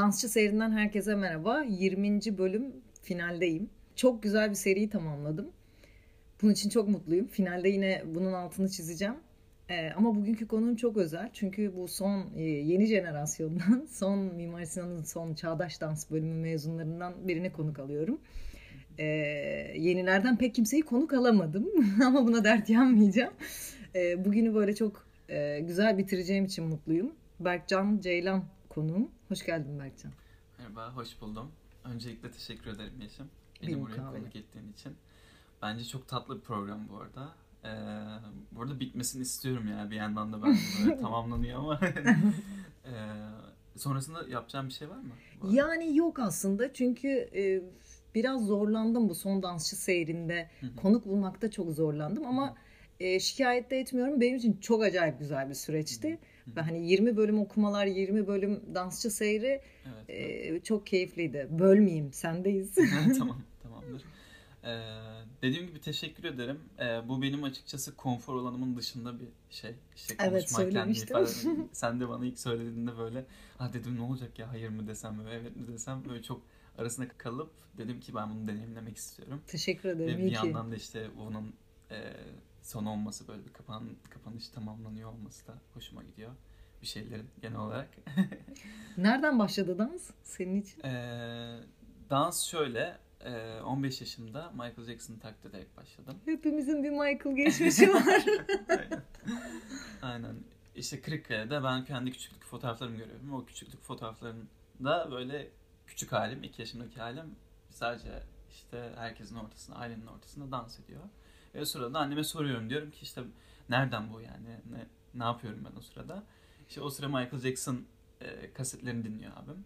Dansçı serinden herkese merhaba. 20. bölüm finaldeyim. Çok güzel bir seriyi tamamladım. Bunun için çok mutluyum. Finalde yine bunun altını çizeceğim. Ee, ama bugünkü konum çok özel. Çünkü bu son e, yeni jenerasyondan, son Mimar Sinan'ın son çağdaş dans bölümü mezunlarından birini konuk alıyorum. Ee, yenilerden pek kimseyi konuk alamadım. ama buna dert yanmayacağım. Ee, bugünü böyle çok e, güzel bitireceğim için mutluyum. Berkcan Ceylan konuğum. Hoş geldin Berkcan. Merhaba, hoş buldum. Öncelikle teşekkür ederim Yeşim. Beni Benim buraya kahve. konuk ettiğin için. Bence çok tatlı bir program bu arada. Ee, bu arada bitmesini istiyorum yani bir yandan da ben böyle tamamlanıyor ama. ee, sonrasında yapacağım bir şey var mı? Yani yok aslında çünkü e, biraz zorlandım bu son dansçı seyrinde. Konuk bulmakta çok zorlandım ama e, şikayet de etmiyorum. Benim için çok acayip güzel bir süreçti. Ve hani 20 bölüm okumalar, 20 bölüm dansçı seyri Evet. evet. e, çok keyifliydi. Bölmeyeyim, sendeyiz. tamam, tamamdır. Ee, dediğim gibi teşekkür ederim. Ee, bu benim açıkçası konfor alanımın dışında bir şey. İşte Evet, konuşmak, söylemiştim. ifade- Sen de bana ilk söylediğinde böyle, ha dedim ne olacak ya hayır mı desem böyle evet mi desem böyle çok arasında kalıp dedim ki ben bunu deneyimlemek istiyorum. Teşekkür Ve ederim. bir iyi ki. yandan da işte bunun e, son olması böyle bir kapan, kapanış tamamlanıyor olması da hoşuma gidiyor. Bir şeylerin genel olarak. Nereden başladı dans senin için? Ee, dans şöyle, e, 15 yaşımda Michael Jackson'ı taklit ederek başladım. Hepimizin bir Michael geçmişi var. Aynen. Aynen. İşte Kırıkkale'de ben kendi küçüklük fotoğraflarımı görüyorum. O küçüklük fotoğraflarında böyle küçük halim, 2 yaşımdaki halim sadece işte herkesin ortasında, ailenin ortasında dans ediyor. Ve o sırada anneme soruyorum. Diyorum ki işte nereden bu yani? Ne, ne yapıyorum ben o sırada? İşte o sıra Michael Jackson e, kasetlerini dinliyor abim.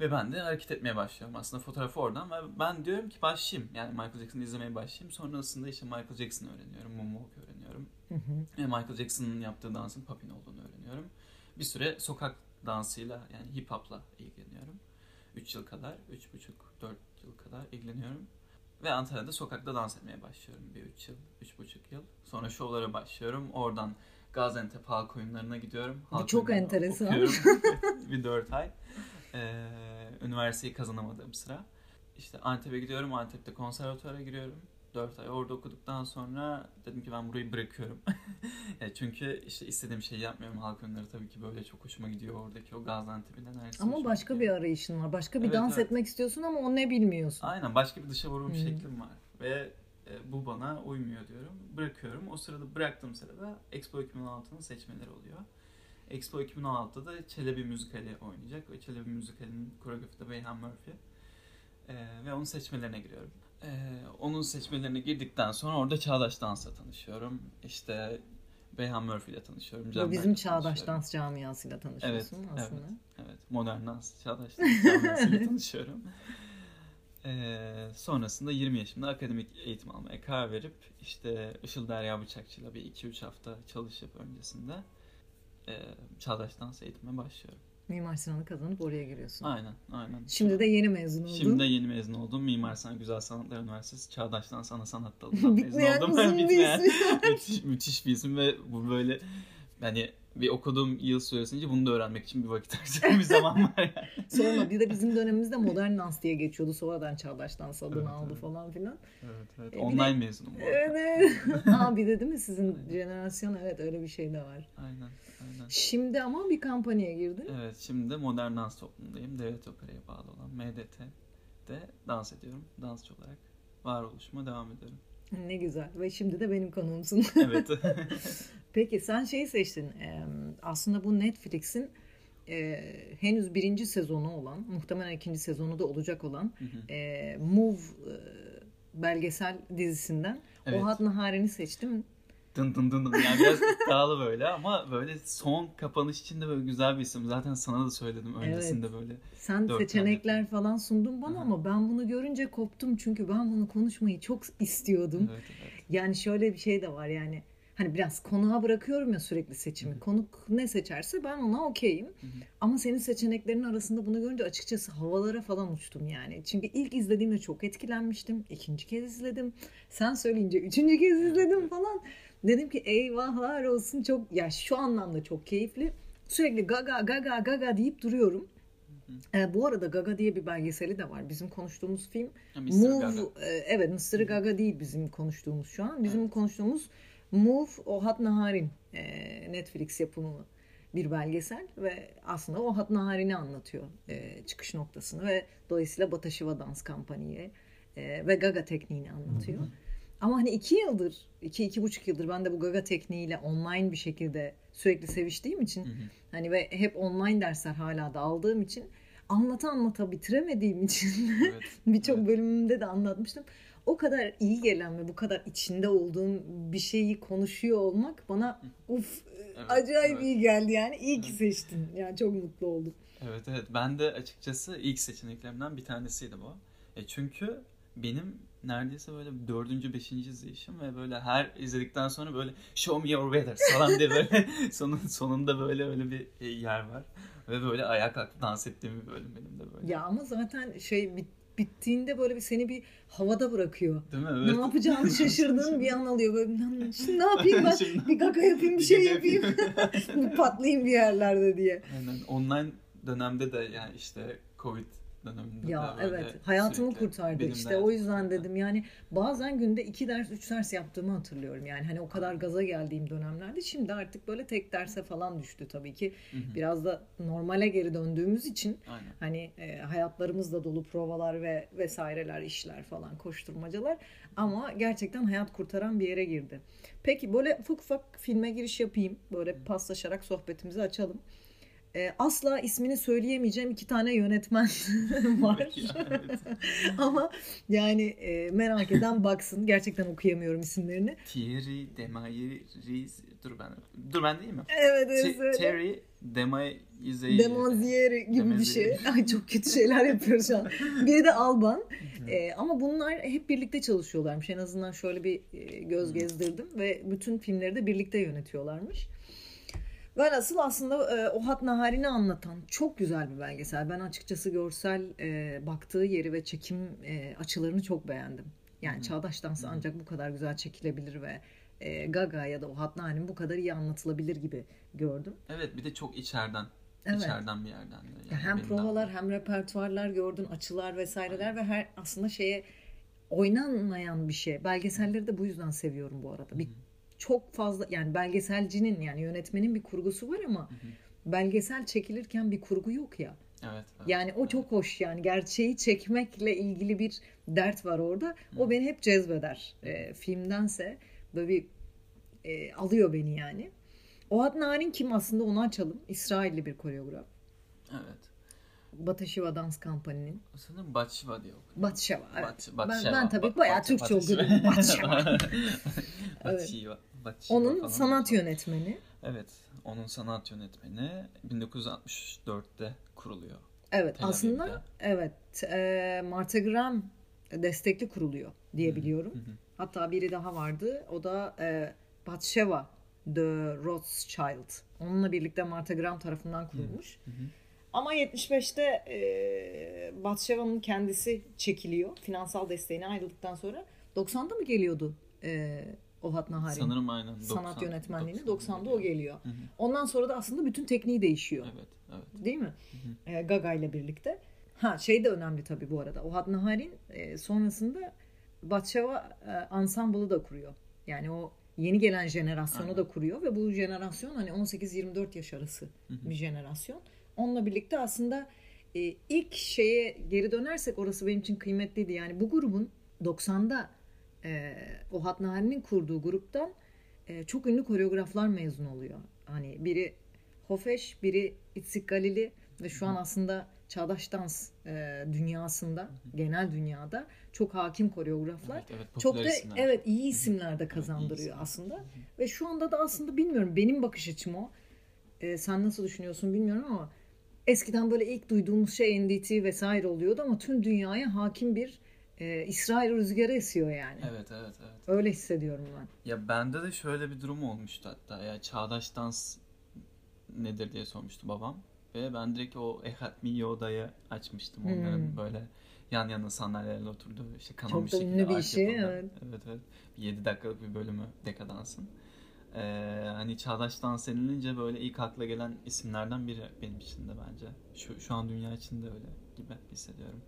Ve ben de hareket etmeye başlıyorum. Aslında fotoğrafı oradan ve ben diyorum ki başlayayım. Yani Michael Jackson'ı izlemeye başlayayım. Sonrasında işte Michael Jackson'ı öğreniyorum. Moonwalk öğreniyorum. Hı hı. Ve Michael Jackson'ın yaptığı dansın poppin olduğunu öğreniyorum. Bir süre sokak dansıyla yani hip hop'la ilgileniyorum. 3 yıl kadar, 3,5-4 yıl kadar ilgileniyorum. Ve Antalya'da sokakta dans etmeye başlıyorum bir 3 yıl, 3,5 yıl. Sonra şovlara başlıyorum. Oradan Gaziantep halk oyunlarına gidiyorum. Bu Halk çok enteresan. okuyorum. bir 4 ay. Ee, üniversiteyi kazanamadığım sıra. İşte Antep'e gidiyorum. Antep'te konservatuvara giriyorum. 4 ay orada okuduktan sonra dedim ki ben burayı bırakıyorum. Çünkü işte istediğim şeyi yapmıyorum. Halk oyunları tabii ki böyle çok hoşuma gidiyor oradaki o Gaziantep'in enerjisi. Ama başka bir gidiyor. arayışın var. Başka bir Evet, dans evet. etmek istiyorsun ama o ne bilmiyorsun. Aynen başka bir dışa vurum Hı. şeklim var. Ve e, bu bana uymuyor diyorum. Bırakıyorum. O sırada bıraktığım sırada Expo 2016'nın seçmeleri oluyor. Expo 2016'da da Çelebi müzikali oynayacak. Ve Çelebi müzikalinin koreografi de Beyhan Murphy. E, ve onun seçmelerine giriyorum. E, onun seçmelerine girdikten sonra orada Çağdaş Dans'la tanışıyorum. İşte Beyhan Murphy ile tanışıyorum. Bu Can bizim Berk'le çağdaş dans camiasıyla tanışıyorsun Evet, aslında. Evet, modern dans, çağdaş dans camiasıyla tanışıyorum. Ee, sonrasında 20 yaşımda akademik eğitim almaya karar verip işte Işıl Derya Bıçakçı'yla bir 2-3 hafta çalışıp öncesinde e, çağdaş dans eğitimine başlıyorum. Mimar Sinan'ı kazanıp oraya giriyorsun. Aynen, aynen. Şimdi de yeni mezun oldun. Şimdi de yeni mezun oldum. Mimar Sinan Güzel Sanatlar Üniversitesi Çağdaş Dans Ana Sanat Dalı'ndan mezun Bitmeyen oldum. uzun bir Bitmeyen, ismi. müthiş, müthiş bir isim ve bu böyle hani bir okuduğum yıl süresince bunu da öğrenmek için bir vakit harcadığım bir zaman var yani. Sonra bir de bizim dönemimizde modern dans diye geçiyordu. Sonradan çağdaş dans adını Evet, aldı evet. falan filan. Evet, evet. E, bir Online de- mezunum bu. Evet. Aa bir de değil mi sizin jenerasyon evet öyle bir şey de var. Aynen, aynen. Şimdi ama bir kampanyaya girdin. Evet, şimdi de modern dans toplumundayım. Devlet Opera'ya bağlı olan MDT'de dans ediyorum. Dansçı olarak varoluşuma devam ediyorum. Ne güzel ve şimdi de benim konuğumsun. Evet. Peki sen şeyi seçtin. Ee, aslında bu Netflix'in e, henüz birinci sezonu olan, muhtemelen ikinci sezonu da olacak olan Hı hı. e, Move e, belgesel dizisinden Evet. Ohat Nahari'ni seçtim. Dın dın dın dın. Yani biraz iddialı böyle ama böyle son kapanış için de böyle güzel bir isim. Zaten sana da söyledim öncesinde böyle. Sen seçenekler falan sundun bana Aha. ama ben bunu görünce koptum çünkü ben bunu konuşmayı çok istiyordum. Evet, evet. Yani şöyle bir şey de var yani hani biraz konuğa bırakıyorum ya sürekli seçimi. Hı hı. Konuk ne seçerse ben ona okeyim. Ama senin seçeneklerin arasında bunu görünce açıkçası havalara falan uçtum yani. Çünkü ilk izlediğimde çok etkilenmiştim. İkinci kez izledim. Sen söyleyince üçüncü kez izledim falan. Dedim ki eyvahlar olsun çok ya şu anlamda çok keyifli. Sürekli gaga gaga gaga deyip duruyorum. E, bu arada Gaga diye bir belgeseli de var. Bizim konuştuğumuz film Mr. Move, Gaga. e, evet Mr. Gaga değil bizim konuştuğumuz şu an. Bizim konuştuğumuz Move Ohat Nahar'in e, Netflix yapımı bir belgesel ve aslında Ohat Nahar'ini anlatıyor e, çıkış noktasını ve dolayısıyla Batashiva Dans Kampanya'yı e, ve Gaga tekniğini anlatıyor. Ama hani iki yıldır, iki, iki buçuk yıldır ben de bu Gaga tekniğiyle online bir şekilde sürekli seviştiğim için Hı hı. hani ve hep online dersler hala da aldığım için anlata anlata bitiremediğim için Evet. birçok Evet. bölümümde de anlatmıştım. O kadar iyi gelen ve bu kadar içinde olduğum bir şeyi konuşuyor olmak bana uf Evet, acayip evet. iyi geldi yani. İyi ki Evet. seçtin. Yani çok mutlu oldum. Evet evet ben de açıkçası ilk seçeneklerimden bir tanesiydi bu. E çünkü benim neredeyse böyle dördüncü, beşinci izleyişim ve böyle her izledikten sonra böyle show me your weather falan diye böyle sonun, sonunda böyle öyle bir e, yer var. Ve böyle ayağa kalkıp dans ettiğim bir bölüm benim de böyle. Ya ama zaten şey bit- bittiğinde böyle bir seni bir havada bırakıyor. Değil mi? Evet. Ne yapacağını şaşırdığın bir an alıyor. Böyle "Lan şimdi ne yapayım ben? Şimdi- Bir kaka yapayım bir şey yapayım. bir patlayayım bir yerlerde diye. Aynen. Online dönemde de yani işte Covid döneminde Ya de böyle evet hayatımı kurtardı işte o yüzden dedim yani bazen günde iki ders üç ders yaptığımı hatırlıyorum yani hani o kadar gaza geldiğim dönemlerde şimdi artık böyle tek derse falan düştü tabii ki Hı hı. biraz da normale geri döndüğümüz için Aynen. hani e, hayatlarımız da dolu provalar ve vesaireler işler falan koşturmacalar ama gerçekten hayat kurtaran bir yere girdi. Peki böyle ufak ufak filme giriş yapayım böyle paslaşarak sohbetimizi açalım. E, asla ismini söyleyemeyeceğim iki tane yönetmen var. Ama yani e, merak eden baksın. Gerçekten okuyamıyorum isimlerini. Thierry Desmayeris dur ben dur ben değil mi? Evet evet. öyle. Terry Desmayeris Demanzieri gibi bir şey. Ay çok kötü şeyler yapıyoruz şu an. Biri de Alban. E, ama bunlar hep birlikte çalışıyorlarmış. En azından şöyle bir e, göz gezdirdim ve bütün filmleri de birlikte yönetiyorlarmış. Velhasıl aslında e, Ohat Nahari'ni anlatan çok güzel bir belgesel. Ben açıkçası görsel e, baktığı yeri ve çekim e, açılarını çok beğendim. Yani Hı. çağdaş dansı Hı. ancak bu kadar güzel çekilebilir ve e, Gaga ya da Ohat Nahari'nin bu kadar iyi anlatılabilir gibi gördüm. Evet bir de çok içeriden. Evet. içeriden bir yerden de. Ya Yani hem benim provalar de- hem repertuarlar gördün, açılar vesaireler ve her aslında şeye oynanmayan bir şey. Belgeselleri de bu yüzden seviyorum bu arada. Bir hı. Çok fazla yani belgeselcinin yani yönetmenin bir kurgusu var ama Hı hı. belgesel çekilirken bir kurgu yok ya. Evet, evet. Yani o evet. çok hoş yani gerçeği çekmekle ilgili bir dert var orada. Hı. O beni hep cezbeder. E, filmdense böyle bir e, alıyor beni yani. Ohat Narin kim aslında onu açalım. İsrailli bir koreograf. Evet. Batashiva Dans Kampanya'nın. Sanırım Batşiva diye okunuyor. Batseva. Evet. Bat- Ben, Batşeva. ben tabii Ba- bayağı Bat- Türkçe Batşeva. okudum. Batşiva. Batşiva Onun falan sanat yönetmeni. Evet. Onun sanat yönetmeni 1964'te kuruluyor. Evet Tel aslında Aviv'de. evet e, Martha Graham destekli kuruluyor diye biliyorum. Hatta biri daha vardı. O da e, Batsheva de Rothschild. Onunla birlikte Martha Graham tarafından kurulmuş. Hı hı. Ama 75'te e, Batsheva'nın kendisi çekiliyor. Finansal desteğine ayrıldıktan sonra. 90'da mı geliyordu e, Ohat Nahari? Sanırım aynen. Sanat 90 yönetmenliğini 90'da 90'da o geliyor. Hı hı. Ondan sonra da aslında bütün tekniği değişiyor. Evet, evet. Değil mi? Hı E, Gaga ile birlikte. Ha şey de önemli tabii bu arada. Ohad Nahar'in e, sonrasında Batşeva e, ansamblı da kuruyor. Yani o yeni gelen jenerasyonu Aynen. da kuruyor ve bu jenerasyon hani 18-24 yaş arası Hı hı. bir jenerasyon. Onunla birlikte aslında e, ilk şeye geri dönersek orası benim için kıymetliydi. Yani bu grubun 90'da e, Ohad Nahar'in kurduğu gruptan e, çok ünlü koreograflar mezun oluyor. Hani biri Hofeş, biri Itzik Galili ve şu an aslında çağdaş dans e, dünyasında, genel dünyada çok hakim koreograflar. Evet, evet, Çok da isimler. evet iyi isimler de kazandırıyor isimler. aslında. Ve şu anda da aslında bilmiyorum benim bakış açım o. E, sen nasıl düşünüyorsun bilmiyorum ama eskiden böyle ilk duyduğumuz şey NDT vesaire oluyordu ama tüm dünyaya hakim bir e, İsrail rüzgarı esiyor yani. Evet, evet, evet. Öyle hissediyorum ben. Ya bende de şöyle bir durum olmuştu hatta. Ya çağdaş dans nedir diye sormuştu babam. Ve ben direkt o Ehat Miyoda'yı açmıştım. Onların Hmm. böyle yan yana sandalyelerle oturduğu işte Çok bir şekilde bir arka şey, evet. Evet evet. 7 dakikalık bir bölümü Dekadans'ın. Ee, hani çağdaş dans denilince böyle ilk akla gelen isimlerden biri benim için de bence. Şu, şu an dünya için de öyle gibi hissediyorum.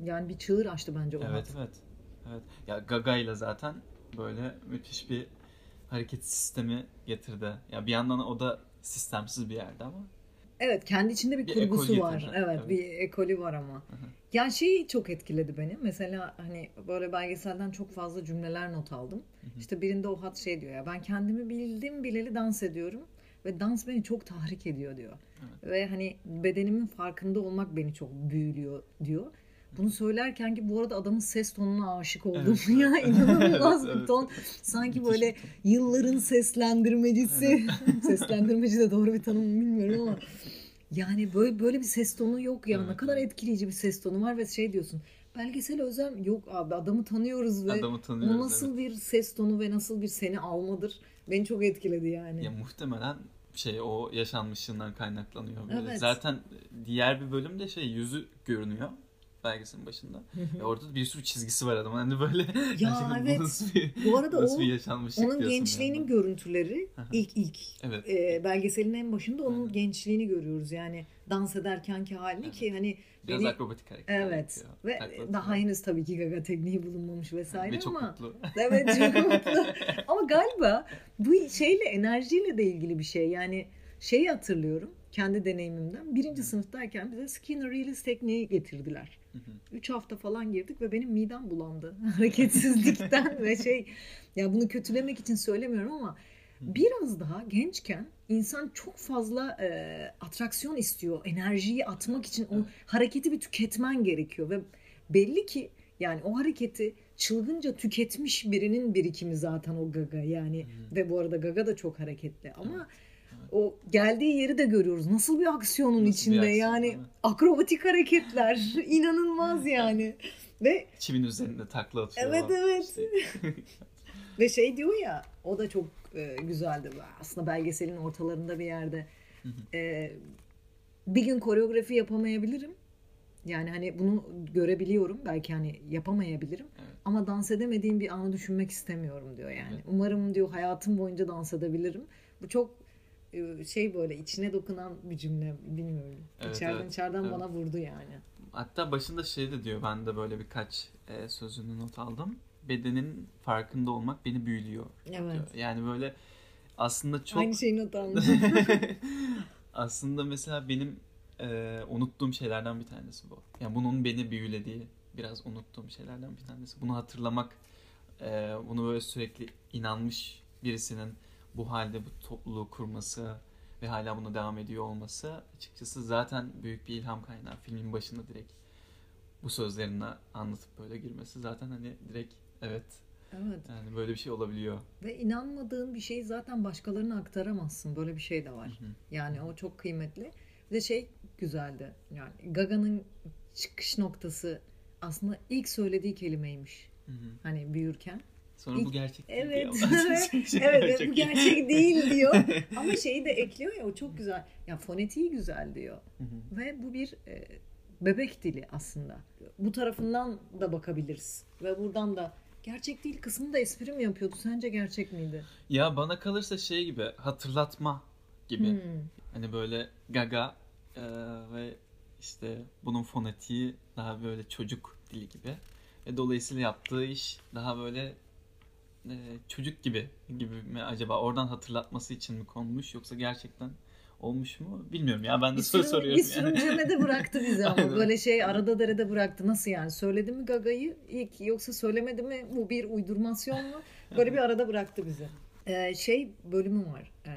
Yani bir çığır açtı bence o Evet evet. Evet. Ya Gaga ile zaten böyle müthiş bir hareket sistemi getirdi. Ya bir yandan o da sistemsiz bir yerde ama. Evet kendi içinde bir, Bir kurgusu var. getirdi, Evet, evet. bir ekolü var ama. hı. Yani şeyi çok etkiledi beni. Mesela hani böyle belgeselden çok fazla cümleler not aldım. hı. İşte birinde o hat şey diyor ya ben kendimi bildim bileli dans ediyorum ve dans beni çok tahrik ediyor diyor. Ve hani bedenimin farkında olmak beni çok büyülüyor diyor. Bunu söylerken ki bu arada adamın ses tonuna aşık oldum. Evet, ya evet. inanılmaz Evet, bir evet. ton. Sanki Müthiş böyle yılların seslendirmecisi. Seslendirmeci de doğru bir tanım bilmiyorum ama yani böyle böyle bir ses tonu yok ya. ne Evet, kadar evet. etkileyici bir ses tonu var ve şey diyorsun. Belgesel özlem yok abi adamı tanıyoruz ve Adamı tanıyoruz. o nasıl bir ses tonu ve nasıl bir seni almadır beni çok etkiledi yani. Ya muhtemelen şey o yaşanmışlığından kaynaklanıyor. Böyle. Evet. Zaten diğer bir bölümde şey yüzü görünüyor belgeselin başında. Ve orada da bir sürü çizgisi var adamın. Hani böyle bu evet. nasıl bir, Bu arada nasıl o bir yaşanmışlık onun gençliğinin yani. görüntüleri ilk ilk Evet. e, belgeselin en başında onun Aha. gençliğini görüyoruz yani dans ederkenki halini ki hani Biraz beni akrobatik hareketler evet yapıyor. ve Takla atıyor. daha henüz tabii ki gaga tekniği bulunmamış vesaire Ve çok ama mutlu. evet çok mutlu ama galiba bu şeyle enerjiyle de ilgili bir şey yani şeyi hatırlıyorum kendi deneyimimden birinci sınıftayken bize Skinner Release tekniği getirdiler. Hı hı. 3 hafta falan girdik ve benim midem bulandı hareketsizlikten ve şey ya bunu kötülemek için söylemiyorum ama biraz daha gençken insan çok fazla e, atraksiyon istiyor. Enerjiyi atmak için o hareketi bir tüketmen gerekiyor ve belli ki yani o hareketi çılgınca tüketmiş birinin birikimi zaten o gaga yani ve bu arada gaga da çok hareketli ama evet. O geldiği yeri de görüyoruz. Nasıl bir aksiyonun Nasıl bir içinde aksiyon, yani akrobatik hareketler inanılmaz yani. Ve Çimin üzerinde takla atıyor. Evet, evet. İşte- ve şey diyor ya o da çok e, güzeldi. Aslında belgeselin ortalarında bir yerde. E, bir gün koreografi yapamayabilirim. Yani hani bunu görebiliyorum. Belki hani yapamayabilirim. Evet. Ama dans edemediğim bir anı düşünmek istemiyorum diyor yani. Evet. Umarım diyor hayatım boyunca dans edebilirim. Bu çok şey böyle içine dokunan bir cümle bilmiyorum. Evet, içeriden evet, içeriden evet. bana vurdu yani. Hatta başında şey de diyor. Ben de böyle birkaç e, sözünü not aldım. Bedenin farkında olmak beni büyülüyor. Evet. diyor. Yani böyle aslında çok Aynı şeyi not almışım. aslında mesela benim e, unuttuğum şeylerden bir tanesi bu. Yani bunun beni büyülediği biraz unuttuğum şeylerden bir tanesi. Bunu hatırlamak, e, bunu böyle sürekli inanmış birisinin bu halde bu topluluğu kurması ve hala buna devam ediyor olması açıkçası zaten büyük bir ilham kaynağı. Filmin başında direkt bu sözlerini anlatıp böyle girmesi zaten hani direkt evet evet. yani böyle bir şey olabiliyor. Ve inanmadığın bir şeyi zaten başkalarına aktaramazsın. Böyle bir şey de var. Hı hı. Yani o çok kıymetli. Bir de şey güzeldi. Yani Gaga'nın çıkış noktası aslında ilk söylediği kelimeymiş. Hı hı. Hani büyürken. Sonra bu gerçek değil Evet. diyor. evet Çok bu gerçek değil diyor. Ama şeyi de ekliyor ya o çok güzel. Ya fonetiği güzel diyor. Ve bu bir e, bebek dili aslında. Bu tarafından da bakabiliriz. Ve buradan da gerçek değil kısmını da espri mi yapıyordu? Sence gerçek miydi? Ya bana kalırsa şey gibi hatırlatma gibi. Hmm. Hani böyle gaga e, ve işte bunun fonetiği daha böyle çocuk dili gibi. Ve dolayısıyla yaptığı iş daha böyle e, çocuk gibi gibi mi acaba oradan hatırlatması için mi konmuş yoksa gerçekten olmuş mu bilmiyorum ya ben de Bir soru sürü, soruyorum bir yani. sürüncemede bıraktı bizi ama böyle şey arada derede bıraktı. Nasıl yani? Söyledi mi Gaga'yı ilk yoksa söylemedi mi? Bu bir uydurmasyon mu? Böyle bir arada bıraktı bizi. Ee, şey bölümü var. Ee,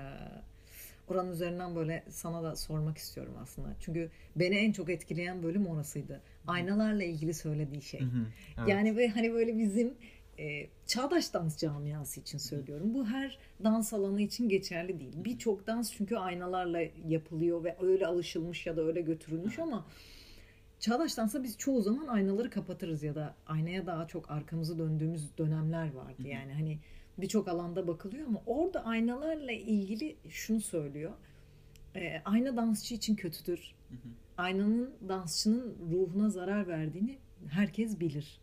oranın üzerinden böyle sana da sormak istiyorum aslında. Çünkü beni en çok etkileyen bölüm orasıydı. Aynalarla ilgili söylediği şey. Hı hı, evet. Yani ve hani böyle bizim e, çağdaş dans camiası için söylüyorum. Bu her dans alanı için geçerli değil. Birçok dans çünkü aynalarla yapılıyor ve öyle alışılmış ya da öyle götürülmüş ama çağdaş dansa biz çoğu zaman aynaları kapatırız ya da aynaya daha çok arkamızı döndüğümüz dönemler vardı. Yani hani birçok alanda bakılıyor ama orada aynalarla ilgili şunu söylüyor. E, ayna dansçı için kötüdür. Aynanın dansçının ruhuna zarar verdiğini herkes bilir.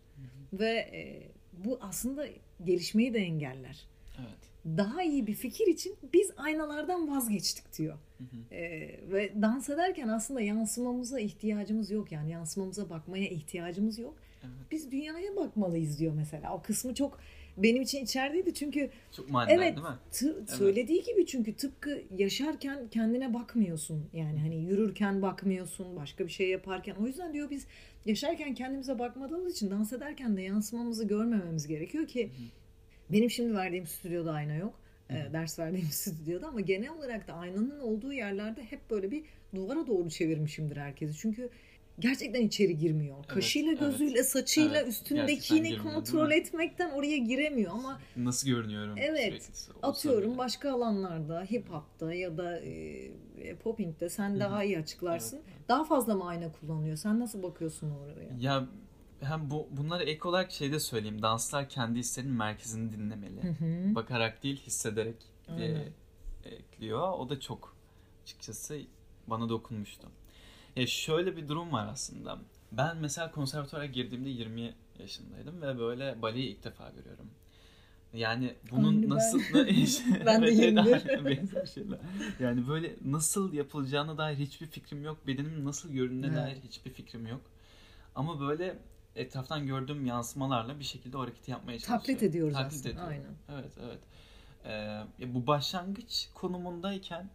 Ve e, bu aslında gelişmeyi de engeller. Evet. daha iyi bir fikir için biz aynalardan vazgeçtik diyor. Hı hı. Ee, ve dans ederken aslında yansımamıza ihtiyacımız yok yani yansımamıza bakmaya ihtiyacımız yok. Evet. Biz dünyaya bakmalıyız diyor mesela. O kısmı çok benim için içerideydi çünkü Çok manidar Evet. değil mi? tı- söylediği gibi çünkü tıpkı yaşarken kendine bakmıyorsun. Yani hani yürürken bakmıyorsun, başka bir şey yaparken. O yüzden diyor biz yaşarken kendimize bakmadığımız için dans ederken de yansımamızı görmememiz gerekiyor ki benim şimdi verdiğim stüdyoda ayna yok. Ee, ders verdiğim stüdyoda ama genel olarak da aynanın olduğu yerlerde hep böyle bir duvara doğru çevirmişimdir herkesi. Çünkü gerçekten içeri girmiyor. Evet, Kaşıyla, evet. gözüyle, saçıyla Evet, üstündekini kontrol etmekten oraya giremiyor ama Nasıl görünüyorum? Evet. sürekli? Atıyorum soruyor. başka alanlarda hip hop'ta ya da e, poping'de sen hı. daha iyi açıklarsın. Evet, evet. Daha fazla mı ayna kullanıyor? Sen nasıl bakıyorsun oraya? Ya hem bu bunları ek olarak şey de söyleyeyim. Danslar kendi hislerinin merkezini dinlemeli. Hı hı. Bakarak değil hissederek diye ekliyor. O da çok açıkçası bana dokunmuştu. Ya şöyle bir durum var aslında. Ben mesela konservatuvara girdiğimde 20 yaşındaydım ve böyle baleyi ilk defa görüyorum. Yani bunun Aynı ben. nasıl Ben de Evet, evet, 21. aynen, benzer şeyler. Yani böyle nasıl yapılacağına dair hiçbir fikrim yok. Bedenimin nasıl göründüğüne Evet. dair hiçbir fikrim yok. Ama böyle etraftan gördüğüm yansımalarla bir şekilde o hareketi yapmaya çalışıyorum. Taklit ediyoruz Taklit aslında. ediyorum. Aynen. Evet evet. Ee, bu başlangıç konumundayken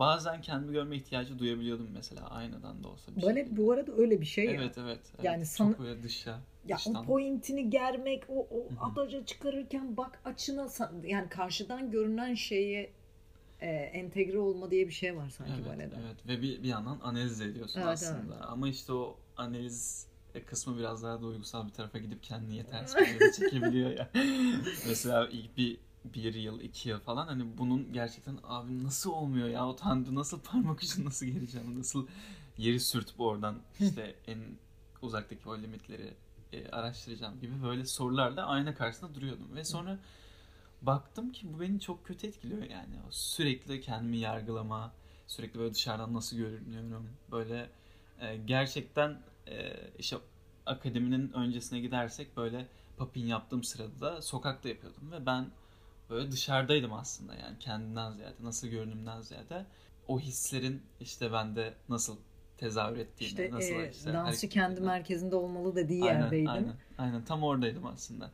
bazen kendimi görme ihtiyacı duyabiliyordum mesela aynadan da olsa. Bir Balet şekilde. bu arada öyle bir şey ya. Evet evet. evet. Yani Çok sana- böyle dışa. Ya dıştan. o pointini germek, o, o adaja çıkarırken bak açına yani karşıdan görünen şeye e, entegre olma diye bir şey var sanki Evet, balede. evet ve bir, bir yandan analiz ediyorsun Evet, aslında. Ama işte o analiz kısmı biraz daha duygusal bir tarafa gidip kendini yetersiz bir çekebiliyor ya. Mesela ilk bir bir yıl, iki yıl falan hani bunun gerçekten abi nasıl olmuyor ya? O tanrı nasıl parmak ucunu nasıl geleceğim? Nasıl yeri sürtüp oradan işte en uzaktaki o limitleri e, araştıracağım? gibi böyle sorularla ayna karşısında duruyordum. Ve sonra baktım ki bu beni çok kötü etkiliyor yani. O sürekli kendimi yargılama sürekli böyle dışarıdan nasıl görünüyorum böyle e, gerçekten e, işte akademinin öncesine gidersek böyle papin yaptığım sırada da sokakta yapıyordum. Ve ben böyle dışarıdaydım aslında yani kendimden ziyade nasıl görünümden ziyade o hislerin işte bende nasıl tezahür ettiğini İşte, nasıl e, işte dansçı kendi merkezinde olmalı dediği Aynen, yerdeydin. Aynen, aynen tam oradaydım aslında.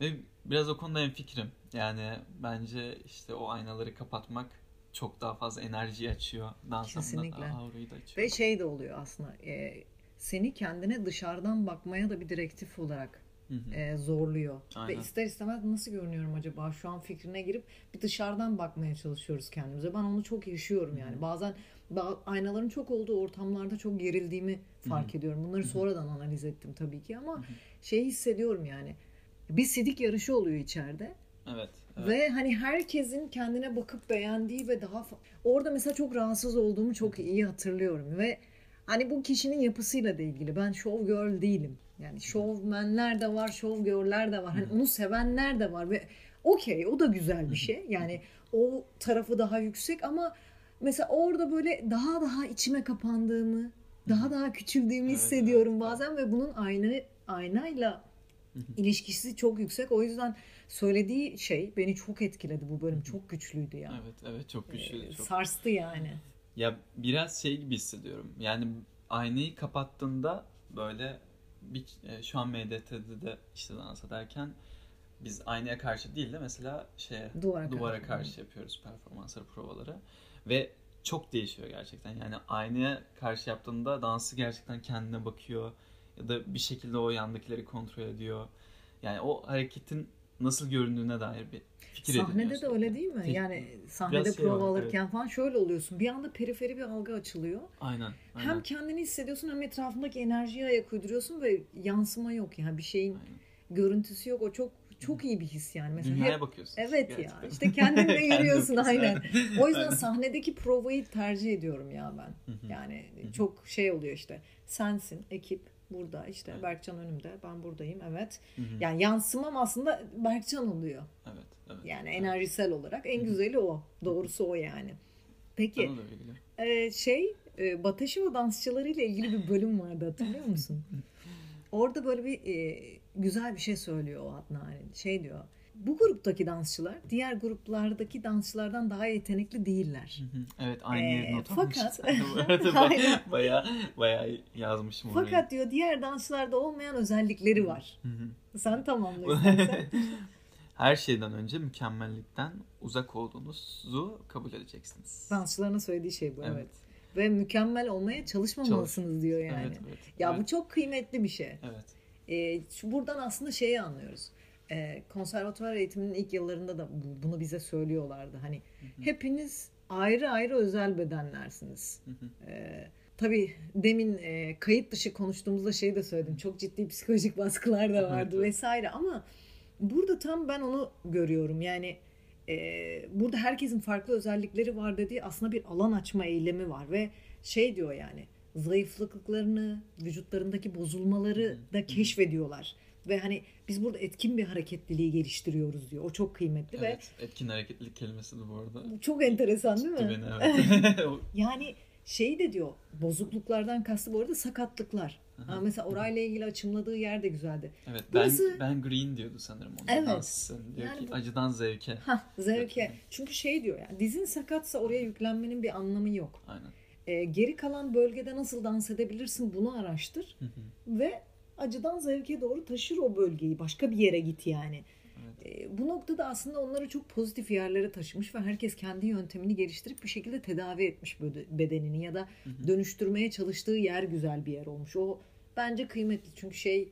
Ve biraz o konuda fikrim. Yani bence işte o aynaları kapatmak çok daha fazla enerji açıyor. Dans Kesinlikle. anlamında aurayı da açıyor. Ve şey de oluyor aslında. e, seni kendine dışarıdan bakmaya da bir direktif olarak Hı hı. e, zorluyor. Aynen. Ve ister istemez nasıl görünüyorum acaba şu an fikrine girip bir dışarıdan bakmaya çalışıyoruz kendimize. Ben onu çok yaşıyorum yani. Hı hı. Bazen ba- aynaların çok olduğu ortamlarda çok gerildiğimi fark Hı ediyorum. Bunları Hı hı. sonradan analiz ettim tabii ki ama Hı hı. şeyi hissediyorum yani. Bir sidik yarışı oluyor içeride. Evet. evet. Ve hani herkesin kendine bakıp beğendiği ve daha orada mesela çok rahatsız olduğumu çok iyi hatırlıyorum ve hani bu kişinin yapısıyla da ilgili. Ben show girl değilim. Yani showmenler de var, show girl'ler de var. Hani onu sevenler de var ve okey o da güzel bir şey. Yani o tarafı daha yüksek ama mesela orada böyle daha daha içime kapandığımı, daha daha küçüldüğümü hissediyorum bazen ve bunun ayna aynayla ilişkisi çok yüksek. O yüzden söylediği şey beni çok etkiledi bu bölüm. Çok güçlüydü ya. Evet, evet çok güçlü. Ee, çok. Sarstı yani. Ya biraz şey gibi hissediyorum. Yani aynayı kapattığında böyle bir, e, şu an MDT'de de işte dans ederken biz aynaya karşı değil de mesela şeye Duvara, duvara karşı yapıyoruz performansları, provaları ve çok değişiyor gerçekten. Yani aynaya karşı yaptığında dansı gerçekten kendine bakıyor ya da bir şekilde o yandakileri kontrol ediyor. Yani o hareketin nasıl göründüğüne dair bir fikir Sahnede de öyle değil mi? Yani sahnede Biraz şey prova var, alırken falan şöyle oluyorsun. Bir anda periferi bir algı açılıyor. Aynen. aynen. Hem kendini hissediyorsun hem etrafındaki enerjiye ayak uyduruyorsun ve yansıma yok yani bir şeyin Aynen. görüntüsü yok. O çok çok iyi bir his yani. Mesela Dünyaya hep- bakıyorsun. Evet ya gerçekten. işte kendinle yürüyorsun aynen. O yüzden Aynen. sahnedeki provayı tercih ediyorum ya ben. Yani çok şey oluyor işte. Sensin, ekip burada işte Evet. Berkcan önümde, ben buradayım evet. Hı hı. Yani yansımam aslında Berkcan oluyor. Evet, evet. Yani evet. enerjisel olarak en Hı hı. güzeli o. Doğrusu o yani. Peki e, şey e, Bataşova dansçıları ile ilgili bir bölüm vardı hatırlıyor musun? Orada böyle bir e, güzel bir şey söylüyor o Adnan. Şey diyor. Bu gruptaki dansçılar diğer gruplardaki dansçılardan daha yetenekli değiller. Evet aynı Ee, not fakat- almıştım. Bu arada Aynen. ba- bayağı, bayağı yazmışım orayı. Fakat diyor diğer dansçılarda olmayan özellikleri var. Sen tamamla. Her şeyden önce mükemmellikten uzak olduğunuzu kabul edeceksiniz. Dansçılarına söylediği şey bu evet. Evet. Ve mükemmel olmaya çalışmamalısınız diyor yani. Evet, evet. Ya evet. bu çok kıymetli bir şey. Evet. Ee, buradan aslında şeyi anlıyoruz. Ee, konservatuvar eğitiminin ilk yıllarında da bu- bunu bize söylüyorlardı. Hani Hı hı. hepiniz ayrı ayrı özel bedenlersiniz. Hı. Ee, tabii demin e, kayıt dışı konuştuğumuzda şey de söyledim. Çok ciddi psikolojik baskılar da vardı Evet. vesaire ama burada tam ben onu görüyorum. Yani e, burada herkesin farklı özellikleri var dediği aslında bir alan açma eylemi var ve şey diyor yani zayıflıklarını, vücutlarındaki bozulmaları da keşfediyorlar. Ve hani biz burada etkin bir hareketliliği geliştiriyoruz diyor. O çok kıymetli Evet. Etkin hareketlilik kelimesi de bu arada. ve çok enteresan değil mi? beni evet. Yani şey de diyor bozukluklardan kastı bu arada sakatlıklar. Ha, mesela orayla ilgili açımladığı yer de güzeldi. evet Burası- ben, ben green diyordu sanırım onun Evet. dansçısı. Diyor Yani ki bu- acıdan zevke. Hah zevke. Çünkü şey diyor yani dizin sakatsa oraya yüklenmenin bir anlamı yok. Aynen. Ee, geri kalan bölgede nasıl dans edebilirsin bunu araştır. Hı hı. Ve acıdan zevke doğru taşır o bölgeyi. Başka bir yere git yani. Evet. Ee, bu noktada aslında onları çok pozitif yerlere taşımış ve herkes kendi yöntemini geliştirip bir şekilde tedavi etmiş bedenini ya da Hı hı. dönüştürmeye çalıştığı yer güzel bir yer olmuş. O bence kıymetli çünkü şey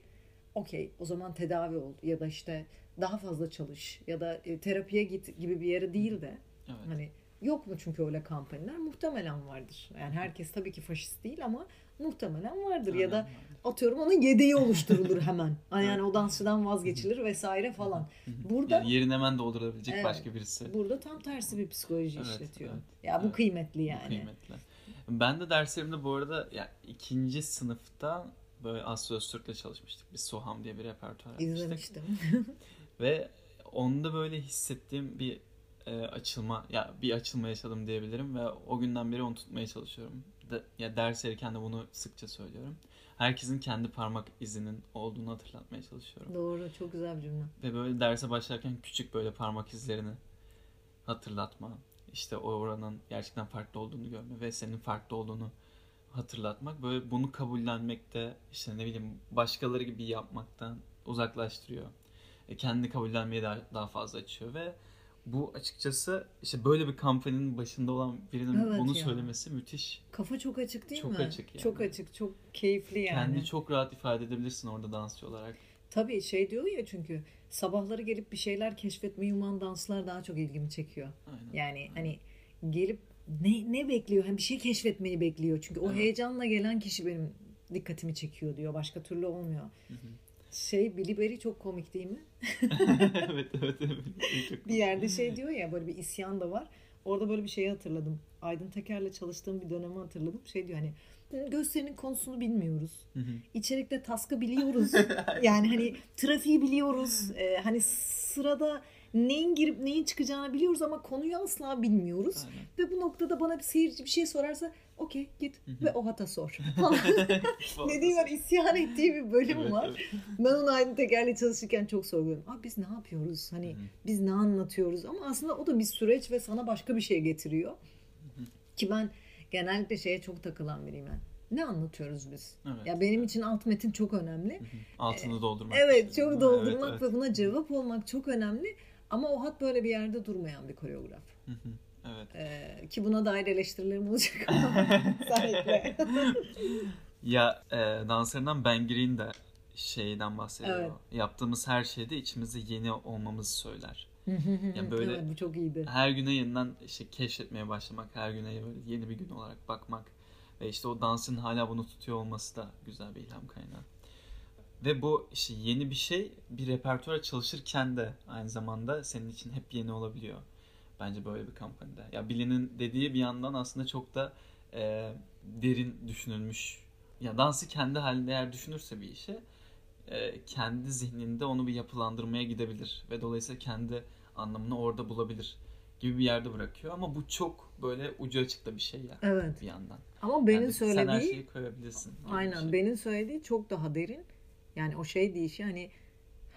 okey o zaman tedavi ol ya da işte daha fazla çalış ya da e, terapiye git gibi bir yere değil de Evet. hani yok mu çünkü öyle kampanyalar muhtemelen vardır. Yani herkes tabii ki faşist değil ama muhtemelen vardır ya da Aynen. atıyorum onun yedeği oluşturulur hemen. Yani o dansçıdan vazgeçilir vesaire falan. Burada- yani yerini hemen doldurabilecek Evet. başka birisi. Burada tam tersi bir psikoloji Evet, işletiyor. evet, ya bu evet. kıymetli Bu yani. kıymetli. Ben de derslerimde bu arada ya ikinci sınıfta böyle Aslı Öztürk'le çalışmıştık. Biz Soham diye bir repertuar yapmıştık. İzlemiştim. Ve onda böyle hissettiğim bir e, açılma, ya bir açılma yaşadım diyebilirim ve o günden beri onu tutmaya çalışıyorum. De, ya ders verirken de bunu sıkça söylüyorum. Herkesin kendi parmak izinin olduğunu hatırlatmaya çalışıyorum. Doğru çok güzel bir cümle. Ve böyle derse başlarken küçük böyle parmak izlerini hatırlatma. İşte o oranın gerçekten farklı olduğunu görme ve senin farklı olduğunu hatırlatmak. Böyle bunu kabullenmekte işte ne bileyim başkaları gibi yapmaktan uzaklaştırıyor. E, kendini kabullenmeye daha, daha fazla açıyor ve bu açıkçası işte böyle bir kampanyanın başında olan birinin Evet bunu ya. söylemesi müthiş. Kafa çok açık değil Çok mi? açık yani. Çok açık, çok keyifli yani. Kendi çok rahat ifade edebilirsin orada dansçı olarak. Tabii şey diyor ya çünkü sabahları gelip bir şeyler keşfetmeyi uman danslar daha çok ilgimi çekiyor. Aynen. Yani hani gelip ne ne bekliyor? Hani bir şey keşfetmeyi bekliyor. Çünkü o Evet. heyecanla gelen kişi benim dikkatimi çekiyor diyor. Başka türlü olmuyor. Hı hı. Şey Billy Berry çok komik değil mi? evet evet evet. Çok- Bir yerde şey diyor ya böyle bir isyan da var. Orada böyle bir şeyi hatırladım. Aydın Teker'le çalıştığım bir dönemi hatırladım. Şey diyor hani gösterinin konusunu bilmiyoruz. Hı hı. İçerikte taskı biliyoruz. yani hani trafiği biliyoruz. Ee, hani sırada neyin girip neyin çıkacağını biliyoruz ama konuyu asla bilmiyoruz. Aynen. Ve bu noktada bana bir seyirci bir şey sorarsa okey git ve o hata sor. ne diyeyim var isyan ettiği bir bölüm Evet, var. evet. Ben onu Aydın Teker'le çalışırken çok sorguluyorum. Abi biz ne yapıyoruz? Hani biz ne anlatıyoruz? Ama aslında o da bir süreç ve sana başka bir şey getiriyor. Ki ben genellikle şeye çok takılan biriyim ben. Ne anlatıyoruz biz? Evet. Ya benim için alt metin çok önemli. Altını doldurmak. Evet mi? çok doldurmak Evet, ve evet. buna cevap olmak çok önemli. Ama o hat böyle bir yerde durmayan bir koreograf. Hı hı. Evet. Ee, ki buna dair eleştirilerim olacak ama ekle. Ya e, danslarından Ben Green de şeyden bahsediyor. Evet. Yaptığımız her şeyde içimizde yeni olmamızı söyler. Ya böyle- evet, bu çok iyiydi. Her güne yeniden işte keşfetmeye başlamak, her güne yeni bir gün olarak bakmak ve işte o dansın hala bunu tutuyor olması da güzel bir ilham kaynağı. Ve bu işte yeni bir şey bir repertuara çalışırken de aynı zamanda senin için hep yeni olabiliyor. Bence böyle bir kampanyada. Ya Billy'nin dediği bir yandan aslında çok da e, derin düşünülmüş. Ya dansı kendi halinde eğer düşünürse bir işi e, kendi zihninde onu bir yapılandırmaya gidebilir ve dolayısıyla kendi anlamını orada bulabilir gibi bir yerde bırakıyor ama bu çok böyle ucu açık da bir şey ya Evet. bir yandan. Ama benim Yani Sen her söylediği şeyi koyabilirsin. aynen şey. benim söylediği çok daha derin. Yani o şey deyişi hani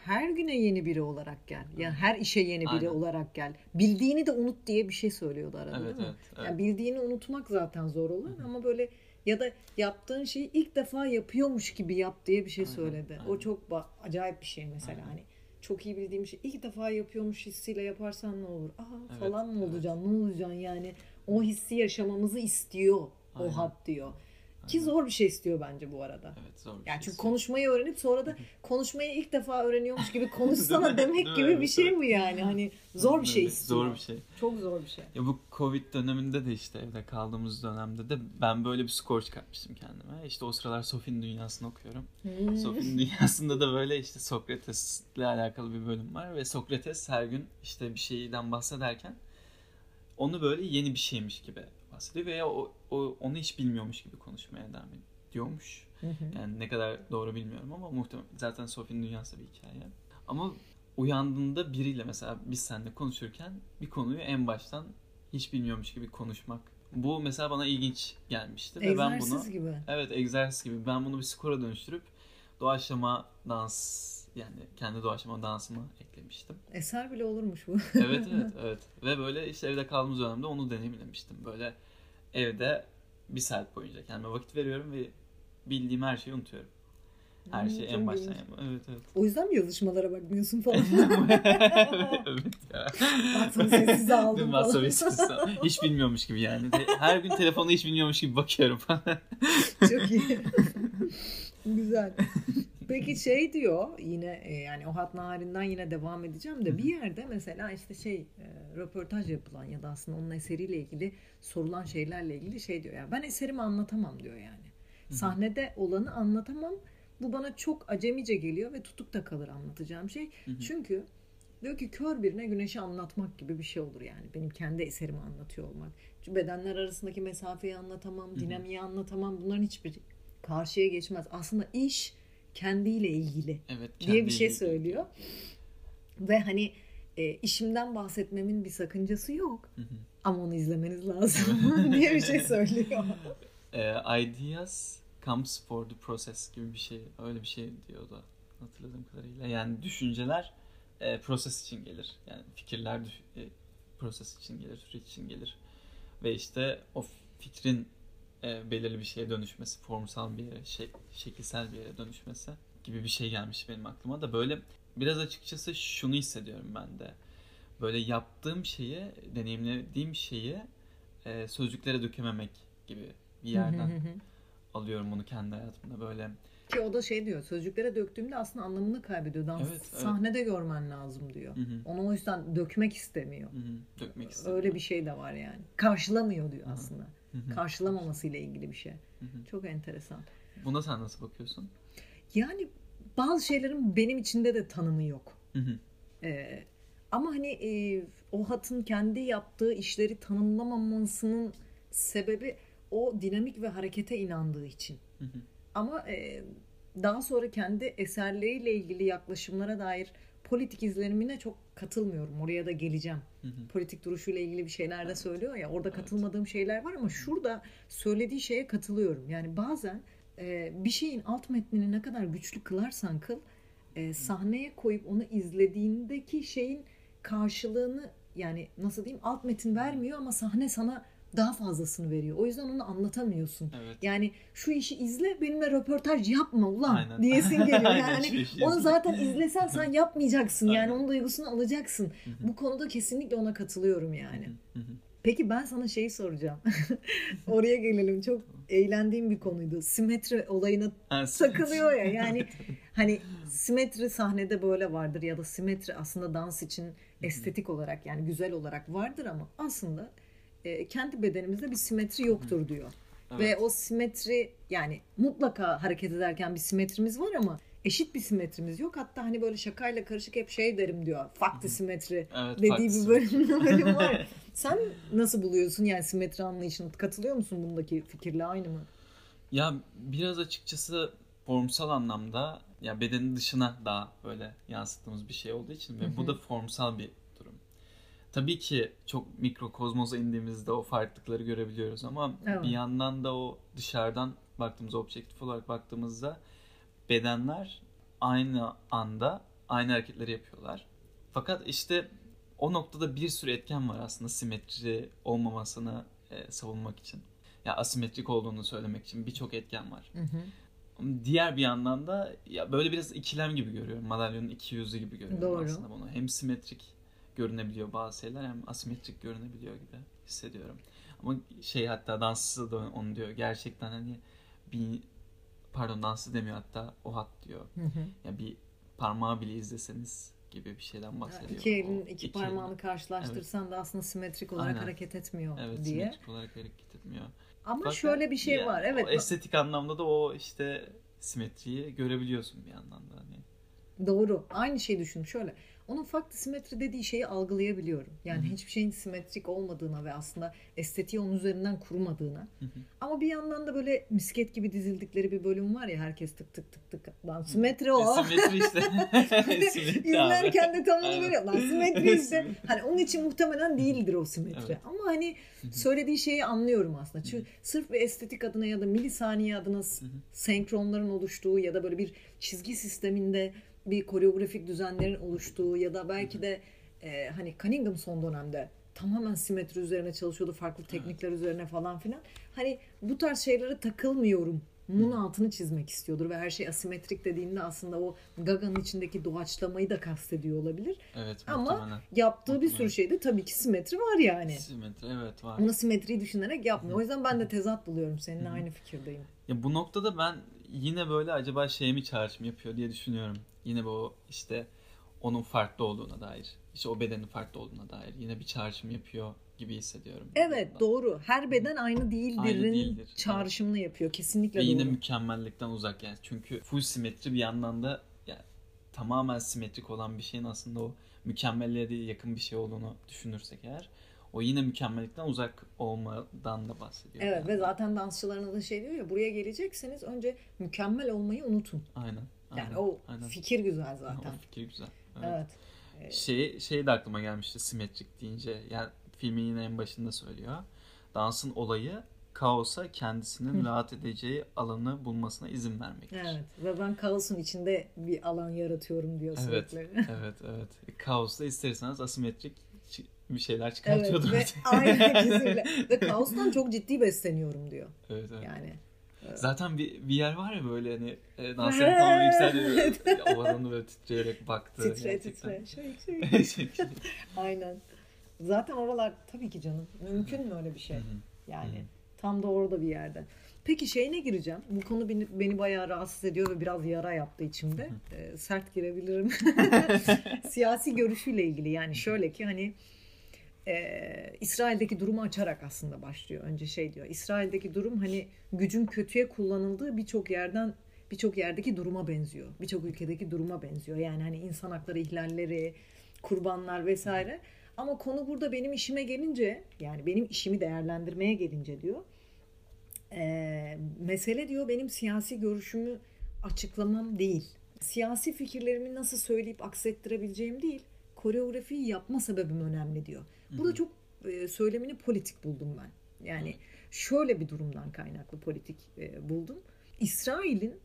her güne yeni biri olarak gel. Yani her işe yeni biri Aynen. olarak gel. Bildiğini de unut diye bir şey söylüyordu arada Evet, değil mi? evet, evet. Yani bildiğini unutmak zaten zor olur ama böyle ya da yaptığın şeyi ilk defa yapıyormuş gibi yap diye bir şey Aynen, söyledi. O aynen. çok ba- acayip bir şey mesela Aynen. hani çok iyi bildiğim şey ilk defa yapıyormuş hissiyle yaparsan ne olur? Aa Evet, falan mı evet. olacaksın? Ne olacaksın yani? O hissi yaşamamızı istiyor Aynen. o hat diyor. Ki Aynen. zor bir şey istiyor bence bu arada. Evet zor bir Yani şey. çünkü konuşmayı öğrenip sonra da konuşmayı ilk defa öğreniyormuş gibi konuşsana mi? demek Değil gibi mi? bir şey bu yani. Hani zor bir şey istiyor. Zor bir şey. Çok zor bir şey. Ya bu Covid döneminde de işte evde kaldığımız dönemde de ben böyle bir skor çıkartmıştım kendime. İşte o sıralar Sophie'nin dünyasını okuyorum. Hmm. Sophie'nin dünyasında da böyle işte Sokrates'le alakalı bir bölüm var ve Sokrates her gün işte bir şeyden bahsederken onu böyle yeni bir şeymiş gibi bahsediyor veya o, o onu hiç bilmiyormuş gibi konuşmaya devam ediyormuş. Hı hı. Yani ne kadar doğru bilmiyorum ama muhtemelen zaten Sophie'nin dünyası bir hikaye. Ama uyandığında biriyle mesela biz seninle konuşurken bir konuyu en baştan hiç bilmiyormuş gibi konuşmak. Bu mesela bana ilginç gelmişti ve ben bunu Egzersiz gibi. evet egzersiz gibi ben bunu bir skora dönüştürüp doğaçlama dans yani kendi doğaçlama dansımı eklemiştim. Eser bile olurmuş bu. Evet evet evet ve böyle işte evde kaldığımız dönemde onu deneyimlemiştim. Böyle evde bir saat boyunca kendime vakit veriyorum ve bildiğim her şeyi unutuyorum. Her Hmm, şeyi en baştan yapıyorum. Evet evet. O yüzden mi yazışmalara bakmıyorsun falan? evet ya. Baktım sessiz aldım. WhatsApp'ı istiyorsam. Hiç bilmiyormuş gibi yani. Her gün telefonu hiç bilmiyormuş gibi bakıyorum falan. Çok iyi. Güzel. Peki şey diyor yine e, yani o hat naharinden yine devam edeceğim de bir yerde mesela işte şey e, röportaj yapılan ya da aslında onun eseriyle ilgili sorulan şeylerle ilgili şey diyor ya ben eserimi anlatamam diyor yani. Sahnede olanı anlatamam. Bu bana çok acemice geliyor ve tutukta kalır anlatacağım şey. Çünkü diyor ki kör birine güneşi anlatmak gibi bir şey olur yani. Benim kendi eserimi anlatıyor olmak. Çünkü bedenler arasındaki mesafeyi anlatamam, dinamiği anlatamam. Bunların hiçbiri karşıya geçmez. Aslında iş kendiyle ilgili Evet. diye bir şey söylüyor. Ve hani e, işimden bahsetmemin bir sakıncası yok. Hı hı. Ama onu izlemeniz lazım diye bir şey söylüyor. Ee, ideas comes for the process gibi bir şey. Öyle bir şey diyordu hatırladığım kadarıyla. Yani düşünceler e, proses için gelir. Yani fikirler e, proses için gelir, süreç için gelir. Ve işte o fikrin e, belirli bir şeye dönüşmesi, formsal bir yere, şey, şekilsel bir yere dönüşmesi gibi bir şey gelmiş benim aklıma da böyle biraz açıkçası şunu hissediyorum ben de. Böyle yaptığım şeyi, deneyimlediğim şeyi e, sözcüklere dökememek gibi bir yerden alıyorum bunu kendi hayatımda böyle. Ki o da şey diyor sözcüklere döktüğümde aslında anlamını kaybediyor. Dans Evet, evet. sahnede görmen lazım diyor. Hı hı, Onu o yüzden dökmek istemiyor. hı hı, dökmek istedim. Öyle bir şey de var yani. Karşılamıyor diyor Hı hı. aslında. Hı, Karşılamamasıyla ilgili bir şey. Çok enteresan. Buna sen nasıl bakıyorsun? Yani bazı şeylerin benim içinde de tanımı yok. Ee, ama hani e, o hatın kendi yaptığı işleri tanımlamamasının sebebi o dinamik ve harekete inandığı için. hı hı, Ama e, daha sonra kendi eserleriyle ilgili yaklaşımlara dair politik izlenimine çok katılmıyorum. Oraya da geleceğim. hı hı. Politik duruşuyla ilgili bir şeyler de Evet. söylüyor ya. Orada Evet. katılmadığım şeyler var ama şurada söylediği şeye katılıyorum. Yani bazen e, bir şeyin alt metnini ne kadar güçlü kılarsan kıl e, sahneye koyup onu izlediğindeki şeyin karşılığını yani nasıl diyeyim alt metin vermiyor ama sahne sana daha fazlasını veriyor. O yüzden onu anlatamıyorsun. Evet. Yani şu işi izle benimle röportaj yapma ulan Aynen. diyesin geliyor. Yani işi onu zaten izlesen sen yapmayacaksın. Yani Aynen. onun duygusunu alacaksın. Hı hı, Bu konuda kesinlikle ona katılıyorum yani. hı hı. Peki ben sana şeyi soracağım. Oraya gelelim. Çok eğlendiğim bir konuydu. Simetri olayına Ha, takılıyor ya. Yani hani simetri sahnede böyle vardır ya da simetri aslında dans için estetik olarak yani güzel olarak vardır ama aslında e, kendi bedenimizde bir simetri yoktur diyor. Evet. Ve o simetri yani mutlaka hareket ederken bir simetrimiz var ama eşit bir simetrimiz yok. Hatta hani böyle şakayla karışık hep şey derim diyor. Fakti simetri Evet, dediği farklı bir bölüm, bölüm var. Sen nasıl buluyorsun yani simetri anlayışını? Katılıyor musun bundaki fikirle aynı mı? Ya biraz açıkçası formsal anlamda ya bedenin dışına daha böyle yansıttığımız bir şey olduğu için ve bu da formsal bir. Tabii ki çok mikrokozmoza indiğimizde o farklılıkları görebiliyoruz ama Evet. bir yandan da o dışarıdan baktığımız objektif olarak baktığımızda bedenler aynı anda aynı hareketleri yapıyorlar. Fakat işte o noktada bir sürü etken var aslında simetri olmamasını e, savunmak için. Ya asimetrik olduğunu söylemek için birçok etken var. Hı hı. Diğer bir yandan da ya böyle biraz ikilem gibi görüyorum. Madalyonun iki yüzü gibi görüyorum Doğru. aslında bunu. Hem simetrik görünebiliyor bazı şeyler hem asimetrik görünebiliyor gibi hissediyorum. Ama şey hatta dansçısı da onu diyor. Gerçekten hani bir pardon dansçı demiyor hatta o hat diyor. Hı hı. Ya bir parmağı bile izleseniz gibi bir şeyden bahsediyor. İki elin iki, iki parmağını elin- karşılaştırsan da aslında simetrik olarak Aynen. hareket etmiyor Evet diye. simetrik olarak hareket etmiyor. Ama Fakat şöyle bir şey ya, var. Evet. O estetik anlamda da o işte simetriyi görebiliyorsun bir yandan da. Hani. Doğru. Aynı şeyi düşün. Şöyle. Onun farklı simetri dediği şeyi algılayabiliyorum. Yani Hı hı. hiçbir şeyin simetrik olmadığına ve aslında estetiği onun üzerinden kurmadığına. Hı hı. Ama bir yandan da böyle misket gibi dizildikleri bir bölüm var ya herkes tık tık tık tık. Lan simetri o. E, simetri işte. simetri abi. İzlerken de tam onu veriyor. Lan simetri işte. Hani onun için muhtemelen değildir o simetri. Evet. Ama hani. Söylediği şeyi anlıyorum aslında. Çünkü sırf bir estetik adına ya da milisaniye adına senkronların oluştuğu ya da böyle bir çizgi sisteminde bir koreografik düzenlerin oluştuğu ya da belki de e, hani Cunningham son dönemde tamamen simetri üzerine çalışıyordu. Farklı teknikler üzerine falan filan. Hani bu tarz şeylere takılmıyorum. Bunun altını çizmek istiyordur ve her şey asimetrik dediğinde aslında o Gaga'nın içindeki doğaçlamayı da kastediyor olabilir. Evet Ama muhtemelen. Yaptığı bir sürü şeyde tabii ki simetri var yani. Simetri evet var. Bunu simetriyi düşünerek yapmıyor. Hı. O yüzden ben de tezat buluyorum. Seninle hı. aynı fikirdeyim. Ya bu noktada ben yine böyle acaba şey mi çağrışım yapıyor diye düşünüyorum. Yine bu işte onun farklı olduğuna dair. işte o bedenin farklı olduğuna dair yine bir çağrışım yapıyor gibi hissediyorum. Evet doğru. Her beden aynı değildir'in Aynı değildir, çağrışımını yapıyor. Kesinlikle Ve doğru. yine mükemmellikten uzak yani. Çünkü full simetri bir yandan da yani tamamen simetrik olan bir şeyin aslında o mükemmelliğe yakın bir şey olduğunu düşünürsek eğer o yine mükemmellikten uzak olmadan da bahsediyor. Evet yani. ve zaten dansçılarına da şey diyor ya buraya gelecekseniz önce mükemmel olmayı unutun. Aynen. Yani aynen, o aynen. fikir güzel zaten. O fikir güzel. Evet. Evet. Evet. Şey, şey de aklıma gelmişti simetrik deyince. Yani filmin yine en başında söylüyor. Dansın olayı kaosa kendisinin rahat edeceği alanı bulmasına izin vermektir. Evet. Ve ben kaosun içinde bir alan yaratıyorum diyor Evet. sürekli. evet evet. Kaosta isterseniz asimetrik bir şeyler Evet çıkartıyordur. ve aynen kesinlikle. Ve kaostan çok ciddi besleniyorum diyor. evet, evet. Yani. Zaten bir, bir yer var ya böyle hani e, dansların tamamı yükseliyor. o adamı böyle titreyerek baktı. Titre gerçekten. titre. Şey, şey. Şey- Aynen. Zaten oralar tabii ki canım. Mümkün mü öyle bir şey? Hı hı. Yani Hı. tam da orada bir yerde. Peki şeyine gireceğim. Bu konu beni, beni bayağı rahatsız ediyor ve biraz yara yaptı içimde. Ee, sert girebilirim. Siyasi görüşüyle ilgili yani şöyle ki hani e, İsrail'deki durumu açarak aslında başlıyor. Önce şey diyor. İsrail'deki durum hani gücün kötüye kullanıldığı birçok yerden birçok yerdeki duruma benziyor. Birçok ülkedeki duruma benziyor. Yani hani insan hakları ihlalleri, kurbanlar vesaire. Ama konu burada benim işime gelince yani benim işimi değerlendirmeye gelince diyor. eee, mesele diyor benim siyasi görüşümü açıklamam değil. Siyasi fikirlerimi nasıl söyleyip aksettirebileceğim değil. Koreografiyi yapma sebebim önemli diyor. Burada çok e, söylemini politik buldum ben. Yani şöyle bir durumdan kaynaklı politik e, buldum. İsrail'in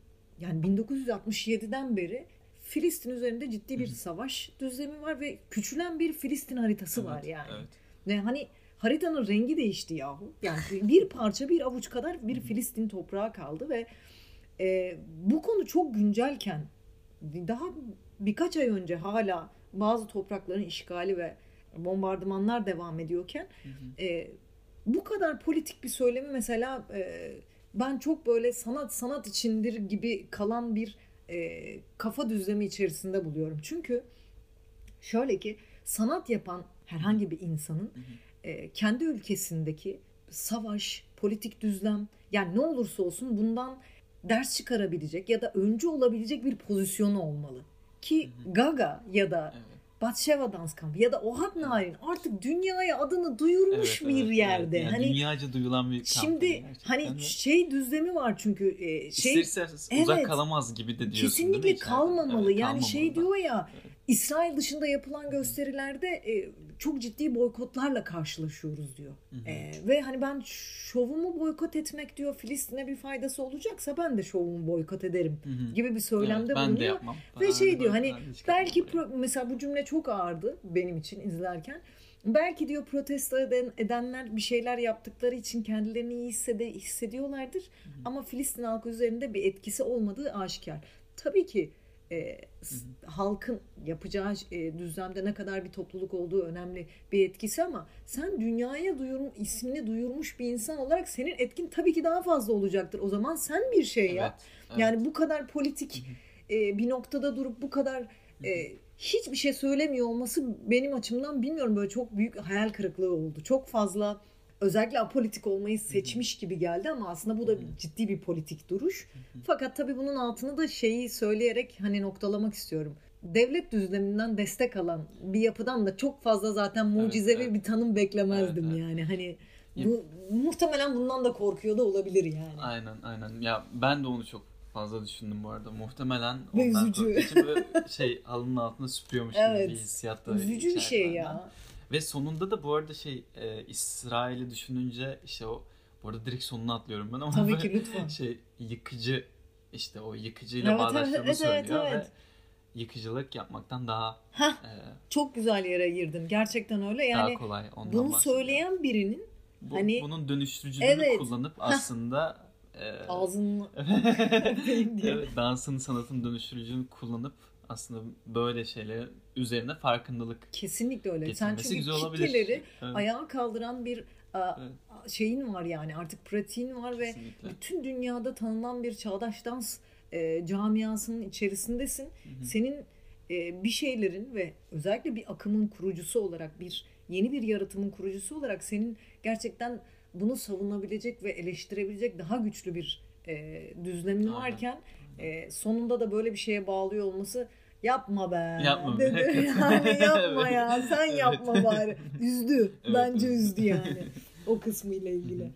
yani 1967'den beri Filistin üzerinde ciddi bir savaş düzlemi var ve küçülen bir Filistin haritası var Evet, yani. Evet. Ve hani haritanın rengi değişti yahu. Yani bir parça bir avuç kadar bir Filistin toprağı kaldı ve e, bu konu çok güncelken daha birkaç ay önce hala bazı toprakların işgali ve bombardımanlar devam ediyorken Hı hı. e, bu kadar politik bir söylemi mesela e, ben çok böyle sanat sanat içindir gibi kalan bir e, kafa düzlemi içerisinde buluyorum. Çünkü şöyle ki sanat yapan herhangi bir insanın e, kendi ülkesindeki savaş, politik düzlem yani ne olursa olsun bundan ders çıkarabilecek ya da öncü olabilecek bir pozisyonu olmalı. Ki. Gaga ya da Evet. Batşeva Dans Kampı ya da Ohad Narin artık dünyaya adını duyurmuş Evet, bir evet, yerde. evet. Yani hani dünyaca duyulan bir kampanya şimdi gerçekten hani ve şey düzlemi var çünkü e, şey Evet. uzak kalamaz gibi de diyorsun mi kesinlikle kalmamalı. Evet, yani şey kalmamalı da. diyor ya Evet. İsrail dışında yapılan gösterilerde e, çok ciddi boykotlarla karşılaşıyoruz diyor. Ee, ve hani ben şovumu boykot etmek diyor Filistin'e bir faydası olacaksa ben de şovumu boykot ederim gibi bir söylemde Evet, ben de bulunuyor. yapmam. Ve şey de diyor hani de belki pro- mesela bu cümle çok ağırdı benim için izlerken. Belki diyor protesto eden, edenler bir şeyler yaptıkları için kendilerini iyi hissede, hissediyorlardır. Ama Filistin halkı üzerinde bir etkisi olmadığı aşikar. Tabii ki e, halkın yapacağı e, düzlemde ne kadar bir topluluk olduğu önemli bir etkisi ama sen dünyaya duyur, ismini duyurmuş bir insan olarak senin etkin tabii ki daha fazla olacaktır. O zaman sen bir şey yap. Evet, evet. Yani bu kadar politik e, bir noktada durup bu kadar e, hiçbir şey söylemiyor olması benim açımdan bilmiyorum böyle çok büyük hayal kırıklığı oldu. Çok fazla özellikle apolitik olmayı seçmiş gibi geldi ama aslında bu da ciddi bir politik duruş. Fakat tabii bunun altını da şeyi söyleyerek hani noktalamak istiyorum. Devlet düzleminden destek alan bir yapıdan da çok fazla zaten mucizevi evet. bir tanım beklemezdim Evet, evet. yani. Hani bu muhtemelen bundan da korkuyor da olabilir yani. Aynen aynen. Ya ben de onu çok fazla düşündüm bu arada. Muhtemelen ondan korktuğu için şey alnının altına süpürüyormuş gibi Evet. bir hissiyat da Üzücü bir şey ya. Ve sonunda da bu arada şey e, İsrail'i düşününce işte o bu arada direkt sonuna atlıyorum ben ama Tabii ki lütfen. şey yıkıcı işte o yıkıcıyla Evet, bağdaştığını evet, evet, söylüyor evet. ve yıkıcılık yapmaktan daha Heh. e, Çok güzel yere girdin. Gerçekten öyle. Yani daha kolay ondan bunu bahsediyor. söyleyen birinin Bu- hani- bunun dönüştürücülüğünü Evet. kullanıp aslında e, ağzını evet, dansın sanatın dönüştürücülüğünü kullanıp aslında böyle şeyler üzerine farkındalık Kesinlikle öyle. Sen çünkü güzel olabilir. kitleleri Evet, ayağa kaldıran bir a, Evet. şeyin var yani artık pratiğin var ve kesinlikle. bütün dünyada tanınan bir çağdaş dans e, camiasının içerisindesin. Hı hı. Senin e, bir şeylerin ve özellikle bir akımın kurucusu olarak bir yeni bir yaratımın kurucusu olarak senin gerçekten bunu savunabilecek ve eleştirebilecek daha güçlü bir e, düzlemin varken e, sonunda da böyle bir şeye bağlıyor olması yapma be Yapma be, dedi. Yani yapma ya sen yapma bari. Üzdü. Evet, Bence evet. üzdü yani. O kısmı ile ilgili.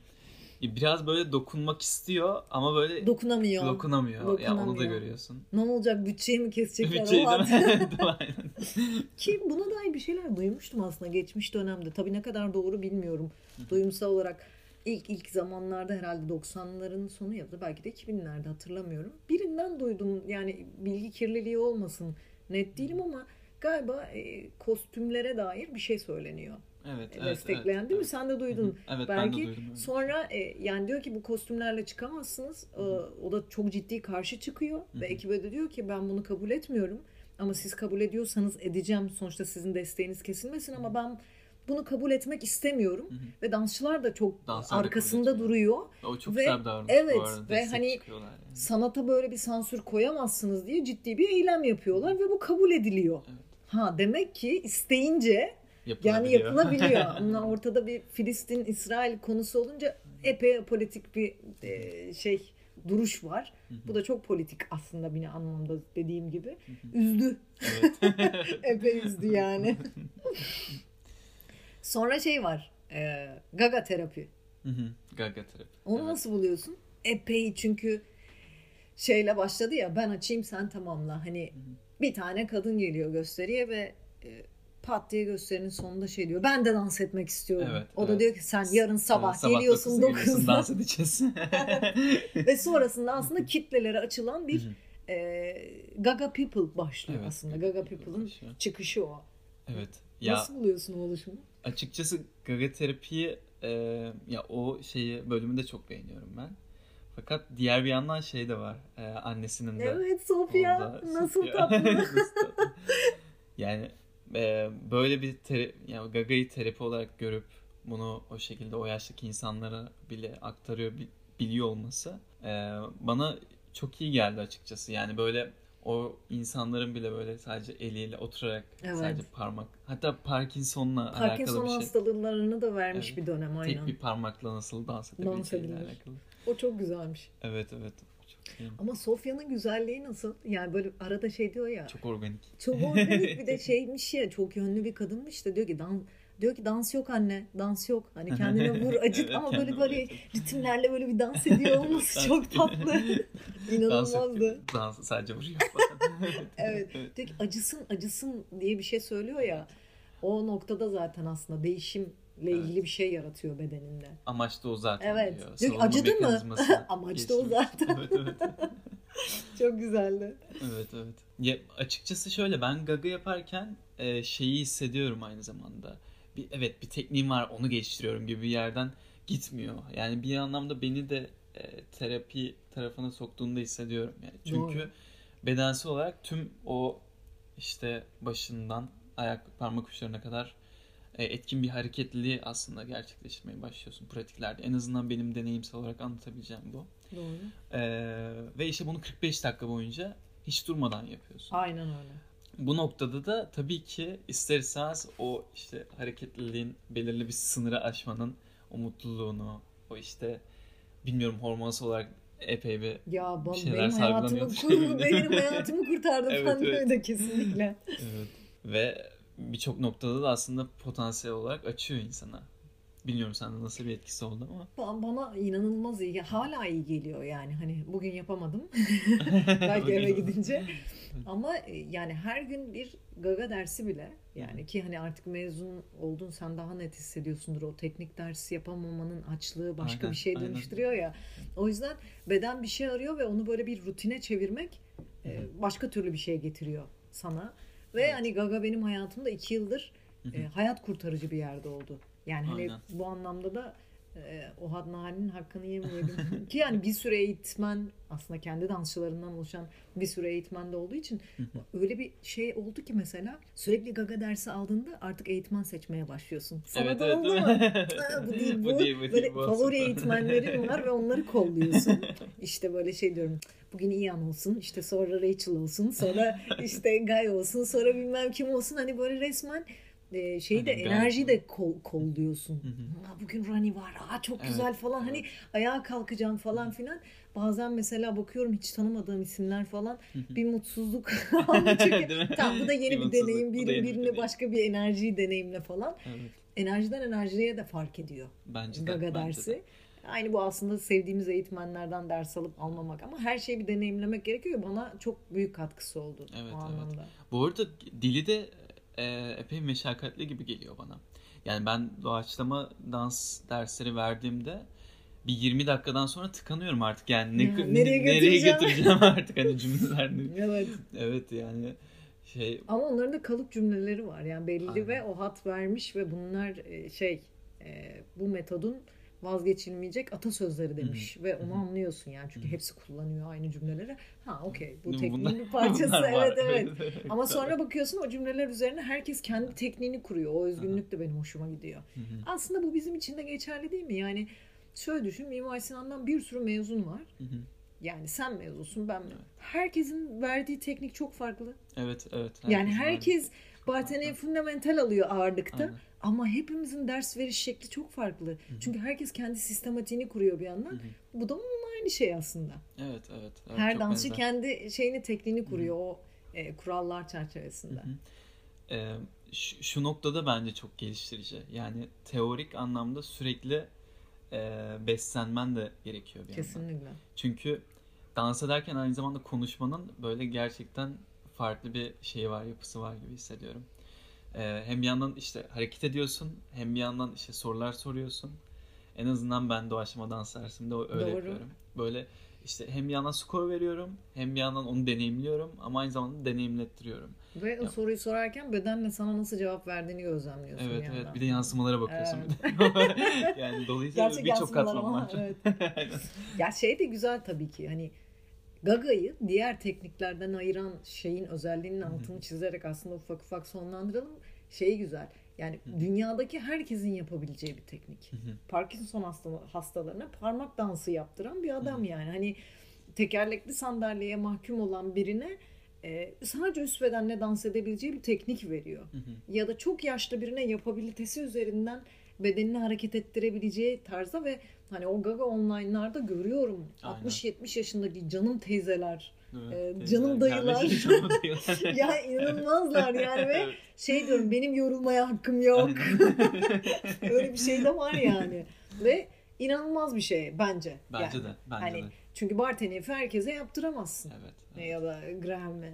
Biraz böyle dokunmak istiyor ama böyle Dokunamıyor. dokunamıyor. Ya onu da Dokunamıyor. görüyorsun. ne olacak bütçeyi mi kesecekler? Bütçeyi değil. Ki buna dair bir şeyler duymuştum aslında geçmiş dönemde. Tabii ne kadar doğru bilmiyorum. Duyumsal olarak ilk ilk zamanlarda herhalde 90'ların sonu ya da belki de 2000'lerde hatırlamıyorum. Birinden duydum yani bilgi kirliliği olmasın net değilim ama galiba e, kostümlere dair bir şey söyleniyor. Evet, E, evet, destekleyen evet, değil mi? evet. Sen de duydun. Evet ben Belki de duydum. evet. Sonra e, yani diyor ki bu kostümlerle çıkamazsınız. E, o da çok ciddi karşı çıkıyor ve hı. ekibe de diyor ki ben bunu kabul etmiyorum. Ama siz kabul ediyorsanız edeceğim. Sonuçta sizin desteğiniz kesilmesin ama ben bunu kabul etmek istemiyorum. Hı hı. Ve dansçılar da çok Danslar da arkasında duruyor. O çok Ve- güzel davranış evet, bu arada. ve hani yani. Sanata böyle bir sansür koyamazsınız diye ciddi bir eylem yapıyorlar ve bu kabul ediliyor. Evet. Ha demek ki isteyince yani Yapılabiliyor. Ama ortada bir Filistin-İsrail konusu olunca epey politik bir e, şey duruş var. Hı hı. Bu da çok politik aslında bir anlamda dediğim gibi. Üzdü. Evet. Epey üzdü yani. Sonra şey var. e, gaga terapi. Hı hı. Gaga terapi. Onu Evet. nasıl buluyorsun? Epey çünkü şeyle başladı ya ben açayım sen tamamla. Hani bir tane kadın geliyor gösteriye ve e, pat diye gösterinin sonunda şey diyor. Ben de dans etmek istiyorum. Evet, o da evet. diyor ki sen yarın sabah, Sabah geliyorsun dokuzda geliyorsun, 9'da. dans edeceğiz. ve sonrasında aslında kitlelere açılan bir Hı hı. e, Gaga People başlıyor Evet, aslında. Gaga Gaga People People'ın çıkışı o. evet. Ya Nasıl buluyorsun o oluşumu? Açıkçası gaga terapiyi e, ya o şeyi bölümü de çok beğeniyorum ben. Fakat diğer bir yandan şey de var. e, annesinin de Evet Sofya Orada nasıl Sofya. tatlı. Yani e, böyle bir tera- yani Gaga'yı terapi olarak görüp bunu o şekilde o yaştaki insanlara bile aktarıyor bi- biliyor olması e, bana çok iyi geldi açıkçası. Yani böyle o insanların bile böyle sadece eliyle oturarak Evet. sadece parmak hatta Parkinson'la alakalı Parkinson bir şey. hastalıklarını da vermiş Evet. bir dönem aynen. Tek bir parmakla nasıl dans edebileceğiyle alakalı. O çok güzelmiş. Evet evet. Çok. Ama Sofya'nın güzelliği nasıl? Yani böyle arada şey diyor ya. Çok, çok organik. organik bir de şeymiş ya çok yönlü bir kadınmış da diyor ki dans diyor ki dans yok anne dans yok hani kendine vur acıt Evet, ama böyle böyle ritimlerle böyle bir dans ediyor olması Dans çok tatlı Dans inanılmazdı yok. Dans sadece vuruyor evet diyor ki acısın acısın diye bir şey söylüyor ya o noktada zaten aslında değişimle ilgili bir şey yaratıyor bedeninde. Amaç da o zaten Evet. diyor. Diyor ki, acıdı mı? Amaç da o zaten. evet evet. Çok güzeldi. Evet evet. Ya, açıkçası şöyle ben gaga yaparken e, şeyi hissediyorum aynı zamanda. Bir, evet bir tekniğim var onu geliştiriyorum gibi bir yerden gitmiyor. Yani bir anlamda beni de e, terapi tarafına soktuğunda hissediyorum. Yani çünkü Doğru. bedensel olarak tüm o işte başından ayak parmak uçlarına kadar e, etkin bir hareketliliği aslında gerçekleştirmeye başlıyorsun pratiklerde. En azından benim deneyimsel olarak anlatabileceğim bu. Doğru. Ee, ve işte bunu 45 dakika boyunca hiç durmadan yapıyorsun. Aynen öyle. Bu noktada da tabii ki ister istemez o işte hareketliliğin belirli bir sınırı aşmanın o mutluluğunu, o işte bilmiyorum hormonsal olarak epey bir Ya ben, şeyler benim hayatımı, kur, benim hayatımı kurtardı Evet, falan evet. kesinlikle. evet. ve birçok noktada da aslında potansiyel olarak açıyor insana. Bilmiyorum sende nasıl bir etkisi oldu ama. Ba- Bana inanılmaz iyi. Hala iyi geliyor yani. Hani bugün yapamadım. Belki eve gidince. Ama e, yani her gün bir gaga dersi bile yani ki hani artık mezun oldun sen daha net hissediyorsundur o teknik dersi yapamamanın açlığı başka Aynen, bir şey aynen. dönüştürüyor ya. O yüzden beden bir şey arıyor ve onu böyle bir rutine çevirmek e, başka türlü bir şey getiriyor sana. Ve Evet. hani gaga benim hayatımda iki yıldır e, hayat kurtarıcı bir yerde oldu. Yani hani Aynen. bu anlamda da e, o Hadnani'nin hakkını yemeyelim. Ki yani bir süre eğitmen aslında kendi dansçılarından oluşan bir süre eğitmen de olduğu için öyle bir şey oldu ki mesela sürekli gaga dersi aldığında artık eğitmen seçmeye başlıyorsun. Sana evet da evet. oldu mu? Aa, bu değil bu. değil, bu değil, böyle bu favori eğitmenlerin var ve onları kolluyorsun. İşte böyle şey diyorum. Bugün Ian olsun, işte sonra Rachel olsun, sonra işte Guy olsun, sonra bilmem kim olsun. Hani böyle resmen e, şeyi de Aynen, Guy enerji olsun. de kol, kolluyorsun. Hı hı. Aa, bugün Rani var, aa, çok Evet, güzel falan. Hani evet. ayağa kalkacağım falan filan. Bazen mesela bakıyorum hiç tanımadığım isimler falan. Hı bir mutsuzluk. Çünkü tamam bu da yeni Bir bir, deneyim. Bir, yeni bir birine deneyim. başka bir enerjiyi deneyimle falan. Evet. Enerjiden enerjiye de fark ediyor. Bence de. Gaga bence de. dersi. Aynı bu aslında sevdiğimiz eğitmenlerden ders alıp almamak ama her şeyi bir deneyimlemek gerekiyor. Bana çok büyük katkısı oldu Evet, o evet. Bu arada dili de e, epey meşakkatli gibi geliyor bana. Yani ben doğaçlama dans dersleri verdiğimde bir 20 dakikadan sonra tıkanıyorum artık yani ne, Ya, ne- nereye götüreceğim? götüreceğim artık hani cümlelerini. Evet. Evet yani şey Ama onların da kalıp cümleleri var. Yani belli Aynen. ve o hat vermiş ve bunlar e, şey e, bu metodun vazgeçilmeyecek atasözleri demiş ve onu Hı hı. anlıyorsun yani çünkü Hı hı. hepsi kullanıyor aynı cümleleri. Ha okey bu tekniğin bir parçası evet evet. Ama sonra bakıyorsun o cümleler üzerine herkes kendi tekniğini kuruyor. O özgünlük de benim hoşuma gidiyor. Hı hı. Aslında bu bizim için de geçerli değil mi? Yani şöyle düşün Mimar Sinan'dan bir sürü mezun var. Hı hı. Yani sen mezunsun ben? Evet. Herkesin verdiği teknik çok farklı. Evet evet. Yani herkes Bartene fundamental alıyor ağırlıkta. Aynen. Ama hepimizin ders veriş şekli çok farklı. Çünkü herkes kendi sistematiğini kuruyor bir yandan. Hı hı. Bu da onun aynı şey aslında. Evet evet. evet Her dansçı benzer. kendi şeyini, tekniğini kuruyor o e, kurallar çerçevesinde. Hı hı. Ee, şu, şu noktada bence çok geliştirici. Yani teorik anlamda sürekli e, beslenmen de gerekiyor bir yandan. Kesinlikle. Çünkü dans ederken aynı zamanda konuşmanın böyle gerçekten farklı bir şeyi var, yapısı var gibi hissediyorum. Ee, hem bir yandan işte hareket ediyorsun, hem bir yandan işte sorular soruyorsun. En azından ben doğaçlama dans dersimde öyle Doğru. yapıyorum. Böyle işte hem bir yandan skor veriyorum, hem bir yandan onu deneyimliyorum ama aynı zamanda deneyimlettiriyorum. Ve Ya. soruyu sorarken bedenle sana nasıl cevap verdiğini gözlemliyorsun Evet bir evet yandan. bir de yansımalara bakıyorsun. Evet. bir de. yani dolayısıyla birçok katman var. evet. Ya şey de güzel tabii ki hani Gaga'yı diğer tekniklerden ayıran şeyin özelliğinin altını çizerek aslında ufak ufak sonlandıralım. Şey güzel. Yani Hı. dünyadaki herkesin yapabileceği bir teknik. Hı hı. Parkinson hasta- hastalarına parmak dansı yaptıran bir adam Hı. yani. Hani tekerlekli sandalyeye mahkum olan birine e, sadece üst bedenle dans edebileceği bir teknik veriyor. Hı hı. Ya da çok yaşlı birine yapabilitesi üzerinden bedenini hareket ettirebileceği tarzda ve hani o Gaga online'larda görüyorum Aynen. 60-70 yaşındaki canım teyzeler Evet, Ee, canım dayılar. ya inanılmazlar yani ve Evet. şey diyorum benim yorulmaya hakkım yok. Öyle bir şey de var yani. Ve inanılmaz bir şey bence. Bence yani. de. Bence Hani de. Çünkü bartenifi herkese yaptıramazsın. Evet. Evet. Ya da Graham'e.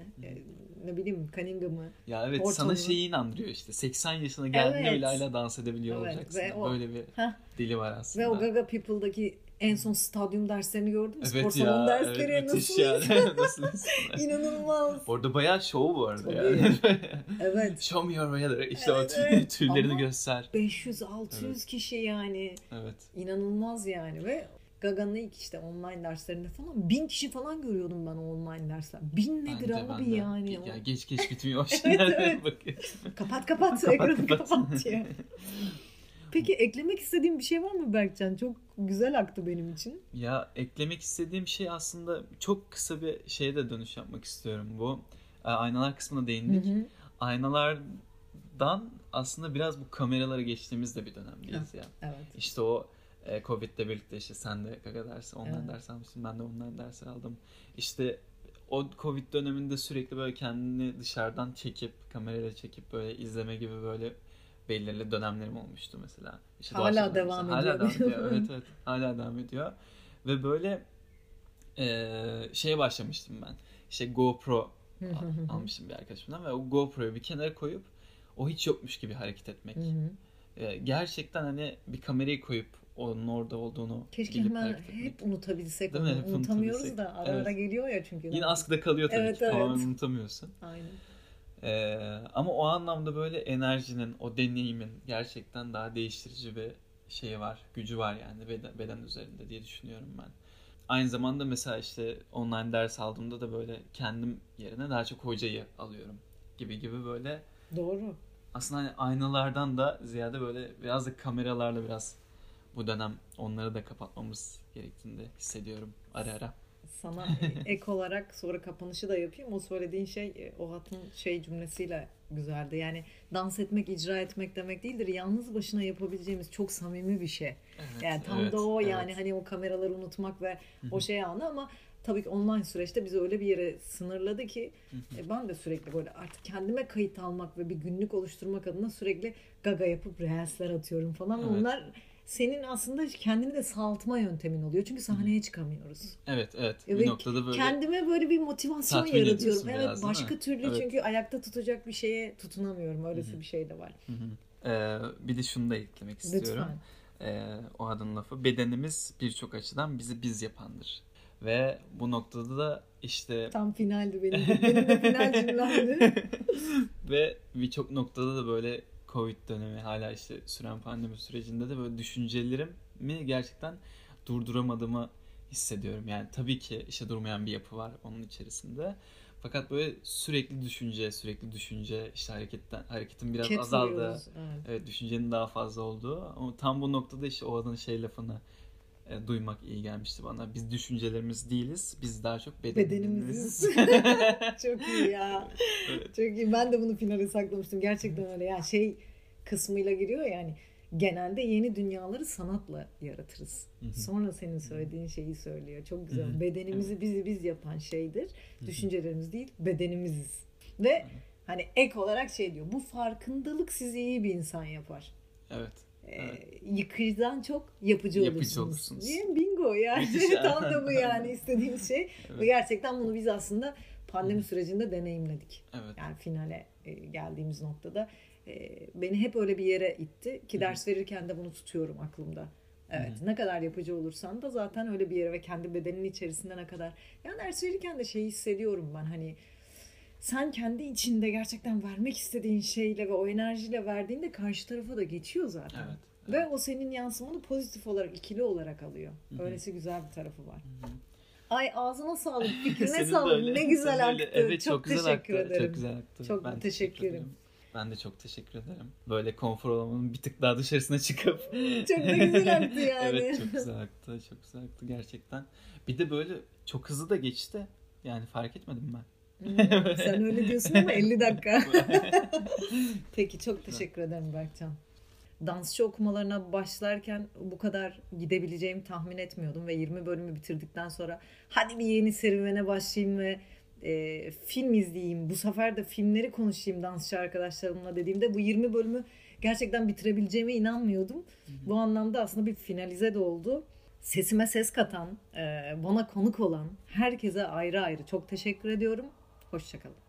Ne bileyim Cunningham'ı. Ya evet Ortamı. sana şeyi inandırıyor işte. 80 yaşına geldiğinde Evet. bile hala dans edebiliyor Evet, olacaksın. ve o- Böyle bir Heh. dili var aslında. Ve o Gaga People'daki en son stadyum derslerini gördün mü? Spor Evet salonu ya. dersleri evet, nasıl? yani. nasıl. İnanılmaz. Orada bayağı show bu arada Tabii. yani. Evet. Show me your weather. İşte Evet, o tüy- evet. tüylerini Ama- göster. 500-600 Evet. kişi yani. Evet. İnanılmaz yani ve Gaga'nın ilk işte online derslerinde falan bin kişi falan görüyordum ben o online dersler. Bin nedir de, abi yani? Ya geç geç bitmiyor. Evet, evet. Kapat kapat, ekranı kapat. kapat. Peki eklemek istediğin bir şey var mı Berkcan? Çok güzel aktı benim için. Ya eklemek istediğim şey aslında çok kısa bir şeye de dönüş yapmak istiyorum. Bu e, aynalar kısmına değindik. Hı hı. Aynalardan aslında biraz bu kameralara geçtiğimiz de bir dönemdeyiz ya. Evet. İşte o e, Covid'le birlikte işte sen de Gaga dersi, online Evet. ders almışsın. Ben de online dersler aldım. İşte o Covid döneminde sürekli böyle kendini dışarıdan çekip, kamerayla çekip böyle izleme gibi böyle belirli dönemlerim olmuştu mesela. İşte Hala devam mesela. Hala ediyor. devam ediyor. Evet evet. Hala devam ediyor. Ve böyle e, şeye başlamıştım ben. İşte GoPro al- almıştım bir arkadaşımdan ve o GoPro'yu bir kenara koyup o hiç yokmuş gibi hareket etmek. Ee, gerçekten hani bir kamerayı koyup onun orada olduğunu Keşke bilip hemen hareket etmek. hep unutabilsek Değil onu. mi? Hep Unutamıyoruz unutabilsek. da ara Evet. geliyor ya çünkü. Yine askıda kalıyor tabii Evet, ki. evet. Tamamen unutamıyorsun. Aynen. Ee, ama o anlamda böyle enerjinin, o deneyimin gerçekten daha değiştirici bir şeyi var. Gücü var yani beden, beden üzerinde diye düşünüyorum ben. Aynı zamanda mesela işte online ders aldığımda da böyle kendim yerine daha çok hocayı alıyorum gibi gibi böyle Doğru. aslında hani aynalardan da ziyade böyle biraz da kameralarla biraz bu dönem onları da kapatmamız gerektiğini de hissediyorum ara ara. Sana ek olarak sonra kapanışı da yapayım. O söylediğin şey e, o hatın şey cümlesiyle güzeldi. Yani dans etmek, icra etmek demek değildir. Yalnız başına yapabileceğimiz çok samimi bir şey. Evet, Yani tam evet, da o evet. yani hani o kameraları unutmak ve o şey anı ama tabii ki online süreçte bizi öyle bir yere sınırladı ki e, ben de sürekli böyle artık kendime kayıt almak ve bir günlük oluşturmak adına sürekli gaga yapıp reelsler atıyorum falan. Evet. Onlar senin aslında kendini de sağaltma yöntemin oluyor. Çünkü sahneye çıkamıyoruz. Evet evet Evet, bir noktada böyle Kendime böyle bir motivasyon yaratıyorum. Evet biraz, başka türlü Evet. çünkü ayakta tutacak bir şeye tutunamıyorum. Öylesi bir şey de var. Ee, bir de şunu da eklemek istiyorum. Lütfen. Ee, o adın lafı. Bedenimiz birçok açıdan bizi biz yapandır. Ve bu noktada da işte Tam finaldi benim. Benim de final cümlemdi. Ve birçok noktada da böyle Covid dönemi hala işte süren pandemi sürecinde de böyle düşüncelerimi gerçekten durduramadığımı hissediyorum. Yani tabii ki işte durmayan bir yapı var onun içerisinde. Fakat böyle sürekli düşünce, sürekli düşünce, işte hareketten hareketin biraz Ket azaldı. vuruyoruz. Evet. Evet, düşüncenin daha fazla olduğu. Ama tam bu noktada işte o adın şey lafını e, duymak iyi gelmişti bana. Biz düşüncelerimiz değiliz. Biz daha çok bedenimiziz. Çok iyi ya. Evet. Çok iyi. Ben de bunu finale saklamıştım. Gerçekten öyle. Yani şey kısmıyla giriyor yani. Genelde yeni dünyaları sanatla yaratırız. Sonra senin söylediğin şeyi söylüyor. Çok güzel. Bedenimizi bizi biz yapan şeydir. Düşüncelerimiz değil, bedenimiziz. Ve hani ek olarak şey diyor. Bu farkındalık sizi iyi bir insan yapar. Evet. Evet. yıkıcıdan çok yapıcı, Yapıcı olursunuz. olursunuz. Diye bingo yani. Tam da bu yani istediğimiz şey. Evet. Ve gerçekten bunu biz aslında pandemi sürecinde deneyimledik. Evet. Yani finale geldiğimiz noktada beni hep öyle bir yere itti ki ders verirken de bunu tutuyorum aklımda. Evet. Hı Ne kadar yapıcı olursan da zaten öyle bir yere ve kendi bedenin içerisinde ne kadar. Yani ders verirken de şeyi hissediyorum ben hani sen kendi içinde gerçekten vermek istediğin şeyle ve o enerjiyle verdiğinde karşı tarafa da geçiyor zaten. Evet. Ve o senin yansımanı pozitif olarak, ikili olarak alıyor. Hı hı. Öylesi güzel bir tarafı var. Hı hı. Ay ağzına sağlık, fikrine sağlık. Ne güzel aktı. Evet, çok, çok, güzel teşekkür aktı. ederim. Çok güzel aktı. Çok Ben teşekkür ederim. ederim. Ben de çok teşekkür ederim. Böyle konfor alanının bir tık daha dışarısına çıkıp. Çok da güzel aktı yani. evet çok güzel aktı. Çok güzel aktı gerçekten. Bir de böyle çok hızlı da geçti. Yani fark etmedim ben. Sen öyle diyorsun ama 50 dakika. Peki çok teşekkür ederim Berkcan. Dansçı okumalarına başlarken bu kadar gidebileceğimi tahmin etmiyordum ve 20 bölümü bitirdikten sonra hadi bir yeni serüvene başlayayım ve e, film izleyeyim. Bu sefer de filmleri konuşayım dansçı arkadaşlarımla dediğimde bu 20 bölümü gerçekten bitirebileceğime inanmıyordum. Bu anlamda aslında bir finalize de oldu. Sesime ses katan, e, bana konuk olan herkese ayrı ayrı çok teşekkür ediyorum. Hoşçakalın.